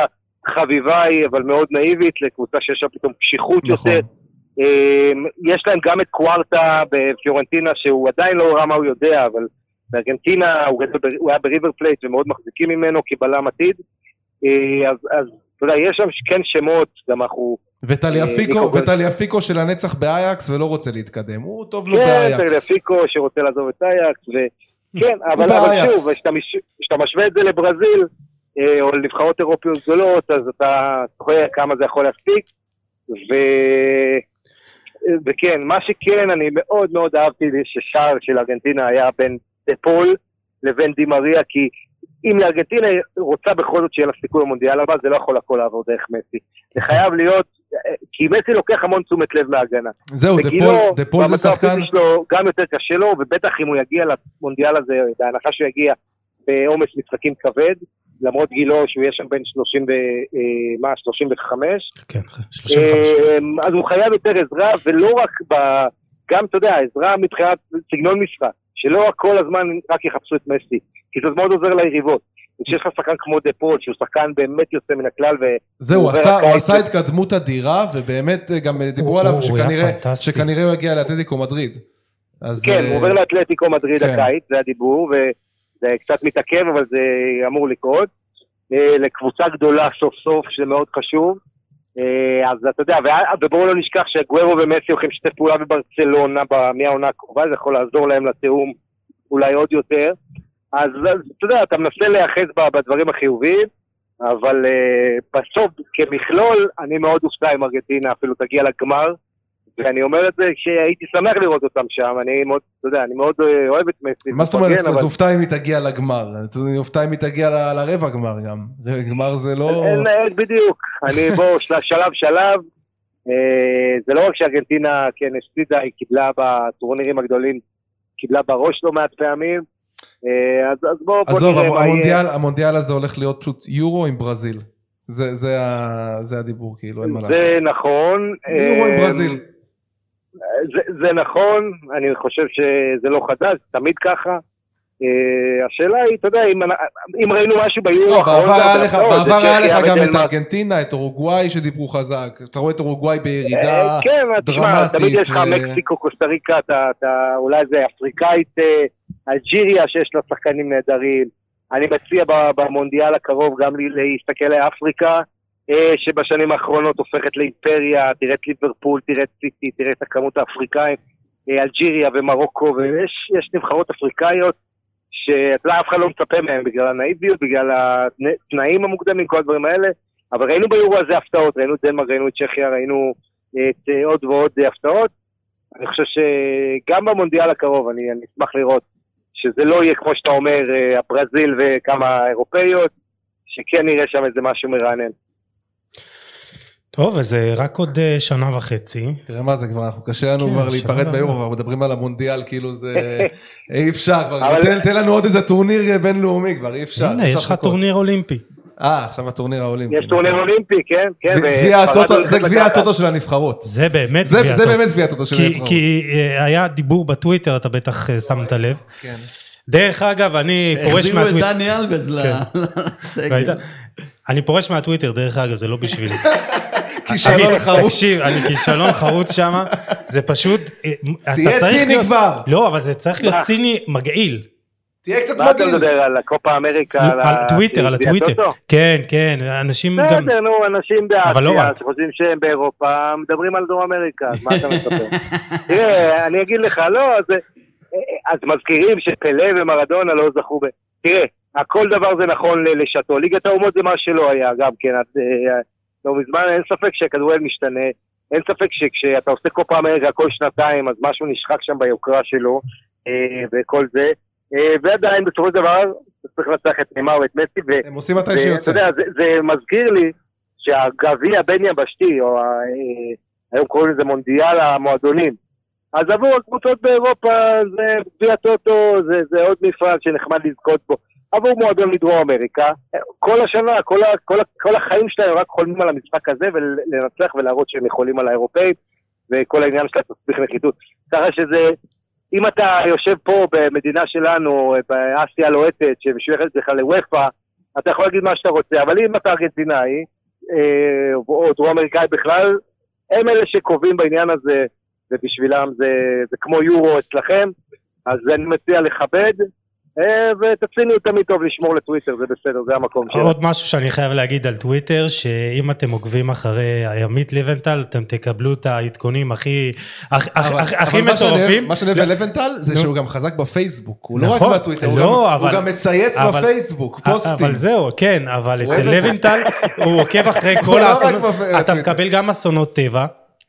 חביבה אבל מאוד נאיבית, לקבוצה שיש לה פתאום קשיחות נכון. יותר. אמ, יש להם גם את קוארטה בפיורנטינה, שהוא עדיין לא ראה מה הוא יודע, אבל בארגנטינה הוא, הוא היה בריבר פלייט ומאוד מחזיקים ממנו כבלם עתיד. אה, אז, אז אתה יודע, יש שם כן שמות, גם אנחנו... וטליאפיקו, אה, וטליאפיקו שהנצח באייקס ולא רוצה להתקדם, הוא טוב לו כן, באייקס. כן, טליאפיקו שרוצה לעזוב את אייקס, וכן, אבל, אבל שוב, כשאתה משווה את זה לברזיל, אה, או לנבחרות אירופיות גדולות, אז אתה זוכר כמה זה יכול להספיק. ו... וכן, מה שכן, אני מאוד מאוד אהבתי ששער של ארגנטינה היה בין דה פול לבין דימריה, כי אם לארגנטינה רוצה בכל זאת שיהיה לה סיכוי במונדיאל הבא, זה לא יכול הכל לעבור דרך מסי. זה חייב להיות, כי מסי לוקח המון תשומת לב מההגנה. זהו, דה פול זה שחקן... שלו גם יותר קשה לו, ובטח אם הוא יגיע למונדיאל הזה, בהנחה שהוא יגיע בעומס משחקים כבד, למרות גילו שהוא יהיה שם בין 30 ו... אה, מה, 35? כן, 35. אה, אז הוא חייב יותר עזרה, ולא רק ב... גם, אתה יודע, עזרה מבחינת סגנון משחק, שלא כל הזמן רק יחפשו את מסי, כי זה מאוד עוזר ליריבות. כשיש לך שחקן כמו דה פול, שהוא שחקן באמת יוצא מן הכלל, ו... זהו, הוא עשה, הוא עשה התקדמות אדירה, ובאמת אה, גם דיברו עליו שכנראה, שכנראה הוא יגיע לאתלטיקו מדריד. כן, הוא עובר לאתלטיקו מדריד כן. הקיץ, זה הדיבור, זה קצת מתעכב, אבל זה אמור לקרות. אה, לקבוצה גדולה סוף סוף, שזה מאוד חשוב. אה, אז אתה יודע, ובואו לא נשכח שגוורו ומסי הולכים לשתף פעולה בברצלונה מהעונה הקרובה, זה יכול לעזור להם לתיאום אולי עוד יותר. אז, אז אתה יודע, אתה מנסה להיאחז בדברים החיוביים, אבל uh, בסוף, כמכלול, אני מאוד אופתע אם ארגנטינה אפילו תגיע לגמר. ואני אומר את זה שהייתי שמח לראות אותם שם, אני מאוד, אתה יודע, אני מאוד אה, אוהב את מסי. מה זאת אומרת, אז אופתע אם היא תגיע לגמר, אופתע אם היא תגיע לרבע גמר גם, גמר זה לא... בדיוק, אני בוא, שלב שלב, אה, זה לא רק שארגנטינה כן הפסידה, היא קיבלה בטורנירים הגדולים, קיבלה בראש לא מעט פעמים, אה, אז, אז בואו בוא נראה מה המונדיאל, יהיה. המונדיאל הזה הולך להיות פשוט יורו עם ברזיל. זה, זה, זה הדיבור, כאילו, אין מה לעשות. זה נכון. יורו עם ברזיל. זה, זה נכון, אני חושב שזה לא חדש, תמיד ככה. Uh, השאלה היא, אתה יודע, אם, אם ראינו משהו ביורו לא, האחרון... בעבר היה לך גם את ארגנטינה, את אורוגוואי שדיברו חזק, אתה רואה את אורוגוואי בירידה דרמטית. כן, תשמע, תמיד יש לך מקסיקו, קוסטה ריקה, אולי זה אפריקאית, אה, אלג'יריה שיש לה שחקנים נהדרים. אני מציע במונדיאל הקרוב גם להסתכל לאפריקה. אה, שבשנים האחרונות הופכת לאימפריה, תראה את ליברפול, תראה את סיטי, תראה את הכמות האפריקאים, אה, אלג'יריה ומרוקו, ויש נבחרות אפריקאיות שאתה יודע, אחד לא מצפה מהם בגלל הנאיביות, בגלל התנאים המוקדמים, כל הדברים האלה, אבל ראינו ביורו הזה הפתעות, ראינו את דנמרק, ראינו את צ'כיה, ראינו את אה, עוד ועוד הפתעות. אני חושב שגם במונדיאל הקרוב, אני, אני אשמח לראות שזה לא יהיה, כמו שאתה אומר, הברזיל וכמה אירופאיות, שכן נראה שם איזה משהו מרענן. טוב, אז זה רק עוד אה, שנה וחצי. תראה מה זה כבר, אנחנו קשה לנו כן, כבר להיפרד ביורו. כבר מדברים על המונדיאל, כאילו זה... אי אפשר, כבר אבל- תן- לנו עוד איזה טורניר בינלאומי, כבר אי אפשר. הנה, יש לך. טורניר אולימפי. אה, עכשיו הטורניר האולימפי. יש טורניר אולימפי, כן, כן. הטוטו- זה גביע. הטוטו של הנבחרות. זה באמת זה גביע זה טוב. באמת גביע הטוטו של כי, הנבחרות. כי אה, היה דיבור בטוויטר, אתה בטח אה, שמת לב. כן. דרך אגב, אני פורש החזירו את מהטוויטר. דני אלבז כן. לסגל. אני פורש מהטוויטר, דרך אגב, זה לא בשבילי. כישלון חרוץ. תקשיב, אני כישלון חרוץ שם, זה פשוט... אה, תהיה ציני כבר. לא, אבל זה צריך להיות מה? ציני מגעיל. תהיה קצת מה אתה מגעיל. מדבר על הקופה אמריקה? לא, על הטוויטר, על הטוויטר. כן, כן, אנשים גם... בסדר, נו, אנשים אבל לא באסיה. שחושבים שהם באירופה, מדברים על דרום אמריקה, אז מה אתה מצפה? תראה, אני אגיד לך, לא, אז, אז מזכירים שפלא ומרדונה לא זכו ב... תראה, הכל דבר זה נכון לשעתו. ליגת האומות זה מה שלא היה, גם כן, אה, לא מזמן, אין ספק שהכדורגל משתנה. אין ספק שכשאתה עושה קופה אמריקה כל שנתיים, אז משהו נשחק שם ביוקרה שלו, אה, וכל זה. אה, ועדיין, בסופו של דבר, אתה צריך לנצח את נאמר ואת מסי, ו... הם עושים מתי שיוצא. יודע, זה, זה מזכיר לי שהגביע הבין-יבשתי, או ה, אה, היום קוראים לזה מונדיאל המועדונים, אז עבור הקבוצות באירופה זה גביע טוטו, זה, זה עוד מפעל שנחמד לזכות בו. עבור מועדון מדרום אמריקה, כל השנה, כל, ה, כל, ה, כל החיים שלהם רק חולמים על המשחק הזה ולנצח ולהראות שהם יכולים על האירופאים, וכל העניין של התסביך נחיתות. ככה שזה, אם אתה יושב פה במדינה שלנו, באסיה הלוהטת, שמשויכת בכלל לוופא, אתה יכול להגיד מה שאתה רוצה, אבל אם אתה ארגנטינאי, אה, או דרום אמריקאי בכלל, הם אלה שקובעים בעניין הזה, ובשבילם זה, זה כמו יורו אצלכם, אז אני מציע לכבד, אה, ואת הציניות תמיד טוב לשמור לטוויטר, זה בסדר, זה המקום שלו. עוד משהו שאני חייב להגיד על טוויטר, שאם אתם עוקבים אחרי עמית לבנטל, אתם תקבלו את העדכונים הכי הכי מטורפים. מה שאני אוהב לא, בלבנטל זה. שהוא גם חזק בפייסבוק, הוא לא רק נכון, בטוויטר, הוא לא, גם- הוא גם מצייץ אבל- בפייסבוק, פוסטים. אבל זהו, כן, אבל אצל. לבנטל, הוא עוקב אחרי כל לא האסונות. אתה מקבל גם אסונות טבע,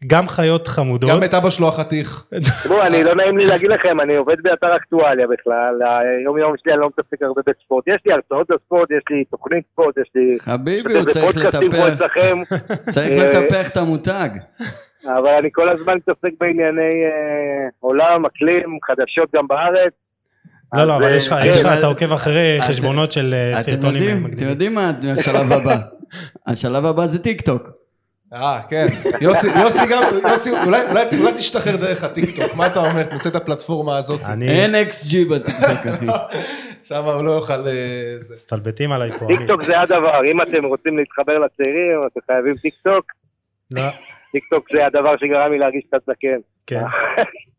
גם חיות חמודות. גם את אבא שלו החתיך. תראו, אני לא נעים לי להגיד לכם, אני עובד באתר אקטואליה בכלל, היום יום שלי אני לא מתעסק הרבה בספורט. יש לי הרצאות בספורט, יש לי תוכנית ספורט, יש לי... חביבי, הוא צריך לטפח, צריך אה, לטפח את המותג. אבל אני כל הזמן מתעסק בענייני אה, עולם, אקלים, חדשות גם בארץ. לא, לא, אבל אה, יש לך, כן, יש לך, אבל- אתה עוקב אחרי חשבונות של אה, סרטונים אתם. יודעים מה השלב הבא? השלב הבא זה טיק טוק. אה, כן. יוסי, יוסי גם, יוסי, אולי, אולי, אולי תשתחרר דרך הטיקטוק, מה אתה אומר? תנסה את הפלטפורמה הזאת. אני, אין XG בטיק טוק, אחי. שם הוא לא יוכל... אה. מסתלבטים עליי פה. טיק טוק זה הדבר, אם אתם רוצים להתחבר לצעירים, אתם חייבים טיק טוק, לא, טיק טוק זה הדבר שגרם לי להרגיש קצת זקן. כן.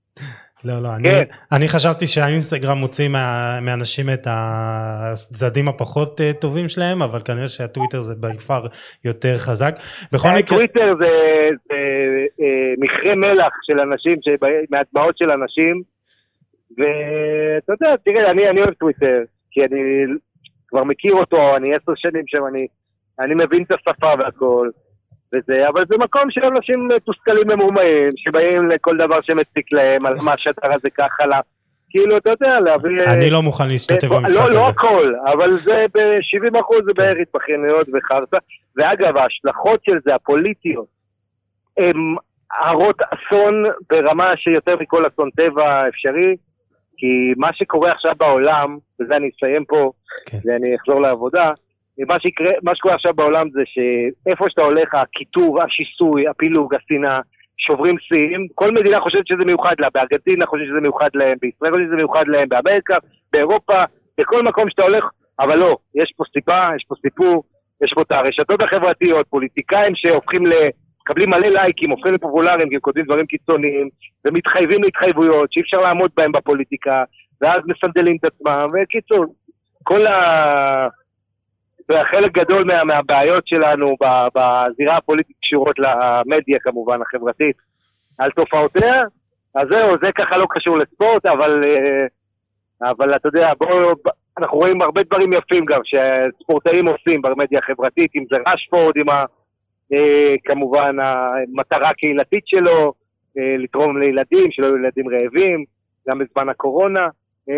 לא, לא, אני, כן. אני חשבתי שהאינסטגרם מוציא מה, מאנשים את הצדדים הפחות אה, טובים שלהם, אבל כנראה שהטוויטר זה כבר יותר חזק. בכל מקרה, טוויטר זה זה, אה, מכרה מלח של אנשים, מהדמעות של אנשים, ואתה יודע, תראה, אני אני אוהב טוויטר, כי אני כבר מכיר אותו, אני עשר שנים שם, אני אני מבין את השפה והכל. וזה, אבל זה מקום של אנשים מתוסכלים ממורמרים, שבאים לכל דבר שמציק להם, על מה השטר הזה ככה, לה. כאילו, אתה יודע, להביא... אני לא מוכן להשתתף לא, במשחק לא, לא הזה. הכל, אבל זה ב-70 אחוז זה בערך התבכיינויות וחרטא. ואגב, ההשלכות של זה, הפוליטיות, הן הרות אסון ברמה שיותר מכל אסון טבע אפשרי, כי מה שקורה עכשיו בעולם, וזה אני אסיים פה, כן. ואני אחזור לעבודה, מה, שיקרה, מה שקורה עכשיו בעולם זה שאיפה שאתה הולך, הקיטור, השיסוי, הפילוג, השנאה, שוברים שיאים, כל מדינה חושבת שזה מיוחד לה, בארגנטינה חושבת שזה מיוחד להם, בישראל חושבת שזה מיוחד להם, באמריקה, באירופה, בכל מקום שאתה הולך, אבל לא, יש פה סיבה, יש פה סיפור, יש פה את הרשתות החברתיות, פוליטיקאים שהופכים ל... מקבלים מלא לייקים, הופכים לפופולריים, כי הם כותבים דברים קיצוניים, ומתחייבים להתחייבויות שאי אפשר לעמוד בהם בפוליטיקה, ואז מסנדלים את עצמם, וקיצור, כל ה... וחלק גדול מה, מהבעיות שלנו בזירה הפוליטית קשורות למדיה כמובן, החברתית, על תופעותיה. אז זהו, זה ככה לא קשור לספורט, אבל, אה, אבל אתה יודע, בואו, אנחנו רואים הרבה דברים יפים גם שספורטאים עושים במדיה החברתית, אם זה רשפורד, עם ה... אה, כמובן המטרה הקהילתית שלו, אה, לתרום לילדים, שלא יהיו ילדים רעבים, גם בזמן הקורונה. אה,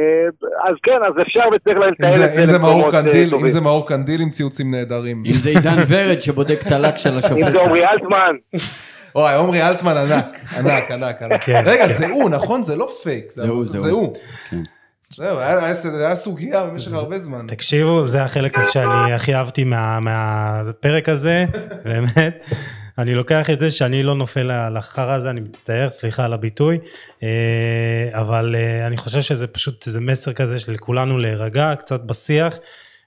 אז כן, אז אפשר וצריך לתאר את זה זה מאור למקומות אה, קנדיל, אם טובים. זה מאור קנדיל עם ציוצים נהדרים. אם זה עידן ורד שבודק את הלק של אם השופט. זה עמרי אלטמן, אוי, עומרי אלטמן ענק, ענק, ענק, ענק. כן, רגע, כן. זה הוא, נכון? זה לא פייק. זה הוא, זה זה הוא. כן. זהו, זה היה סוגיה במשך הרבה זמן. תקשיבו, זה החלק שאני הכי אהבתי מה- מהפרק הזה, באמת. אני לוקח את זה שאני לא נופל לחרא הזה, אני מצטער, סליחה על הביטוי, אה, אבל אה, אני חושב שזה פשוט, זה מסר כזה של כולנו להירגע קצת בשיח,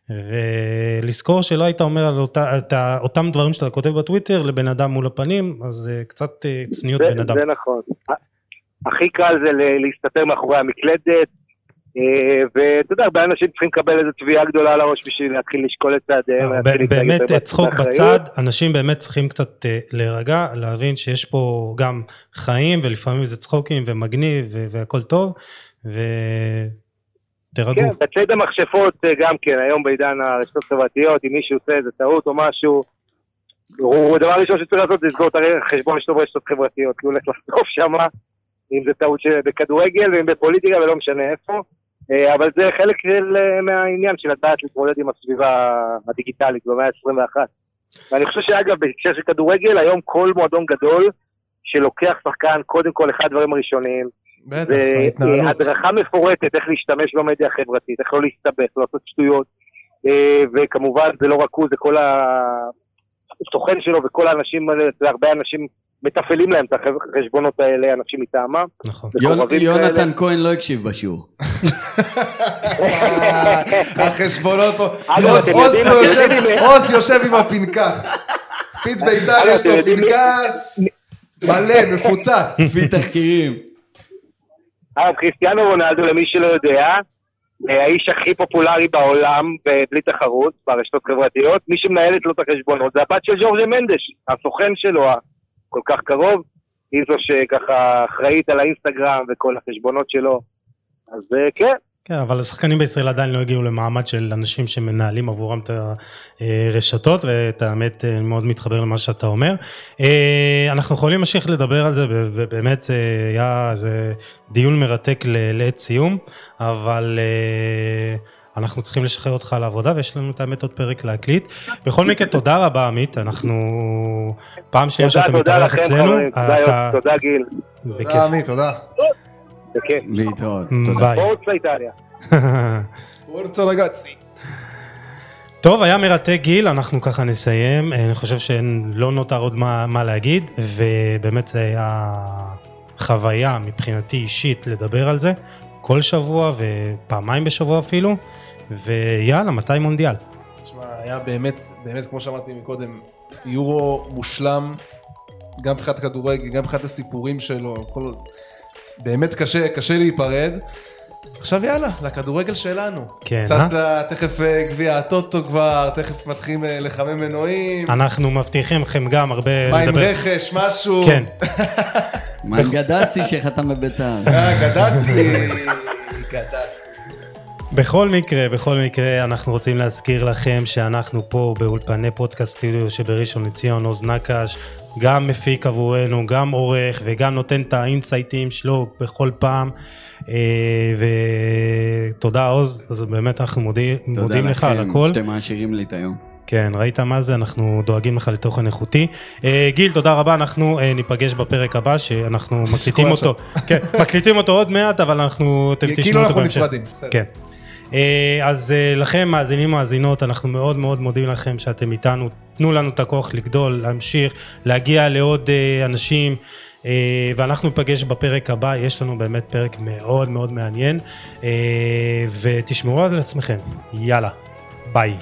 ולזכור שלא היית אומר על אותה, את אותם דברים שאתה כותב בטוויטר לבן אדם מול הפנים, אז אה, קצת צניעות זה, בן אדם. זה נכון. הכי קל זה להסתתר מאחורי המקלדת, ואתה יודע, הרבה אנשים צריכים לקבל איזו תביעה גדולה על הראש בשביל להתחיל לשקול את צעדיהם. אה, באמת צחוק. בצד, אנשים באמת צריכים קצת אה, להירגע, להבין שיש פה גם חיים ולפעמים זה צחוקים ומגניב והכל טוב, ותירגעו. כן, בצד המכשפות אה, גם כן, היום בעידן הרשתות החברתיות, אם מישהו עושה איזה טעות או משהו, הוא הדבר הראשון שצריך לעשות זה לסגור את החשבון שלו ברשתות חברתיות, כי הוא הולך לחטוף שם, אם זה טעות בכדורגל ואם בפוליטיקה ולא משנה איפה, אה, אבל זה חלק של, אה, מהעניין של לדעת להתמודד עם הסביבה הדיגיטלית במאה ה-21. ואני חושב שאגב, בהקשר של כדורגל, היום כל מועדון גדול שלוקח שחקן, קודם כל, אחד הדברים הראשוניים, בטח. והדרכה מפורטת איך להשתמש במדיה החברתית, איך לא להסתבך, לא לעשות שטויות, אה, וכמובן זה לא רק הוא, זה כל הסוכן שלו וכל האנשים האלה, הרבה אנשים מתפעלים להם את החשבונות האלה, אנשים מטעמם. נכון. יונתן. כהן לא הקשיב בשיעור. החשבונות פה. עוז- יושב- עם הפנקס. פיץ בית"ר יש לו פנקס מלא, מפוצץ. לפי תחקירים. אגב, כריסטיאנו רונלדו, למי שלא יודע, האיש הכי פופולרי בעולם, בלי תחרות, ברשתות חברתיות, מי שמנהלת לו את החשבונות זה הבת של ג'ורג'ה מנדש, הסוכן שלו הכל כך קרוב, היא זו שככה אחראית על האינסטגרם וכל החשבונות שלו. אז אה, כן, כן, אבל השחקנים בישראל עדיין לא הגיעו למעמד של אנשים שמנהלים עבורם את הרשתות, ואת האמת, אני מאוד מתחבר למה שאתה אומר. אה, אנחנו יכולים להמשיך לדבר על זה, ובאמת זה היה איזה דיון מרתק לעת סיום, אבל אה, אנחנו צריכים לשחרר אותך לעבודה, ויש לנו את האמת עוד פרק להקליט. בכל מקרה, תודה רבה, עמית, אנחנו פעם שנייה שאתה מתארח אצלנו. תודה, אתה... תודה גיל. תודה עמית, תודה. בכיף. להתראות. תודה. ביי. פורצה איטליה. פורצה רגצי. טוב, היה מרתק גיל, אנחנו ככה נסיים. אני חושב שלא נותר עוד מה, מה להגיד, ובאמת זה היה חוויה מבחינתי אישית לדבר על זה כל שבוע ופעמיים בשבוע אפילו, ויאללה, מתי מונדיאל? תשמע, היה באמת, באמת, כמו שאמרתי מקודם, יורו מושלם, גם מבחינת הכדורגל, גם מבחינת הסיפורים שלו, הכל... באמת קשה, קשה להיפרד. עכשיו יאללה, לכדורגל שלנו. כן, קצת ל- תכף אה, גביע הטוטו כבר, תכף מתחילים אה, לחמם מנועים. אנחנו מבטיחים לכם גם הרבה מה עם לדבר. רכש, משהו? כן, מה עם גדסי שחתם בביתר? אה, גדסי. גדסי. בכל מקרה, בכל מקרה, אנחנו רוצים להזכיר לכם שאנחנו פה באולפני פודקאסט סטודיו שבראשון לציון, עוז נקש, גם מפיק עבורנו, גם עורך וגם נותן את האינסייטים שלו בכל פעם. אה, ותודה עוז, אז באמת אנחנו מודים, מודים לך על הכל. תודה לכם שאתם מעשירים לי את היום. כן, ראית מה זה? אנחנו דואגים לך לתוכן איכותי. אה, גיל, תודה רבה, אנחנו אה, ניפגש בפרק הבא, שאנחנו מקליטים. אותו. כן, מקליטים אותו עוד מעט, אבל אנחנו, אתם תשמעו כאילו אותו אנחנו בהמשך. נפרדים, בסדר. כן. אה, אז אה, לכם, מאזינים מאזינות, אנחנו מאוד מאוד מודים לכם שאתם איתנו. תנו לנו את הכוח לגדול, להמשיך, להגיע לעוד אה, אנשים, ואנחנו ניפגש בפרק הבא. יש לנו באמת פרק מאוד מאוד מעניין, ותשמרו על עצמכם. יאללה, ביי.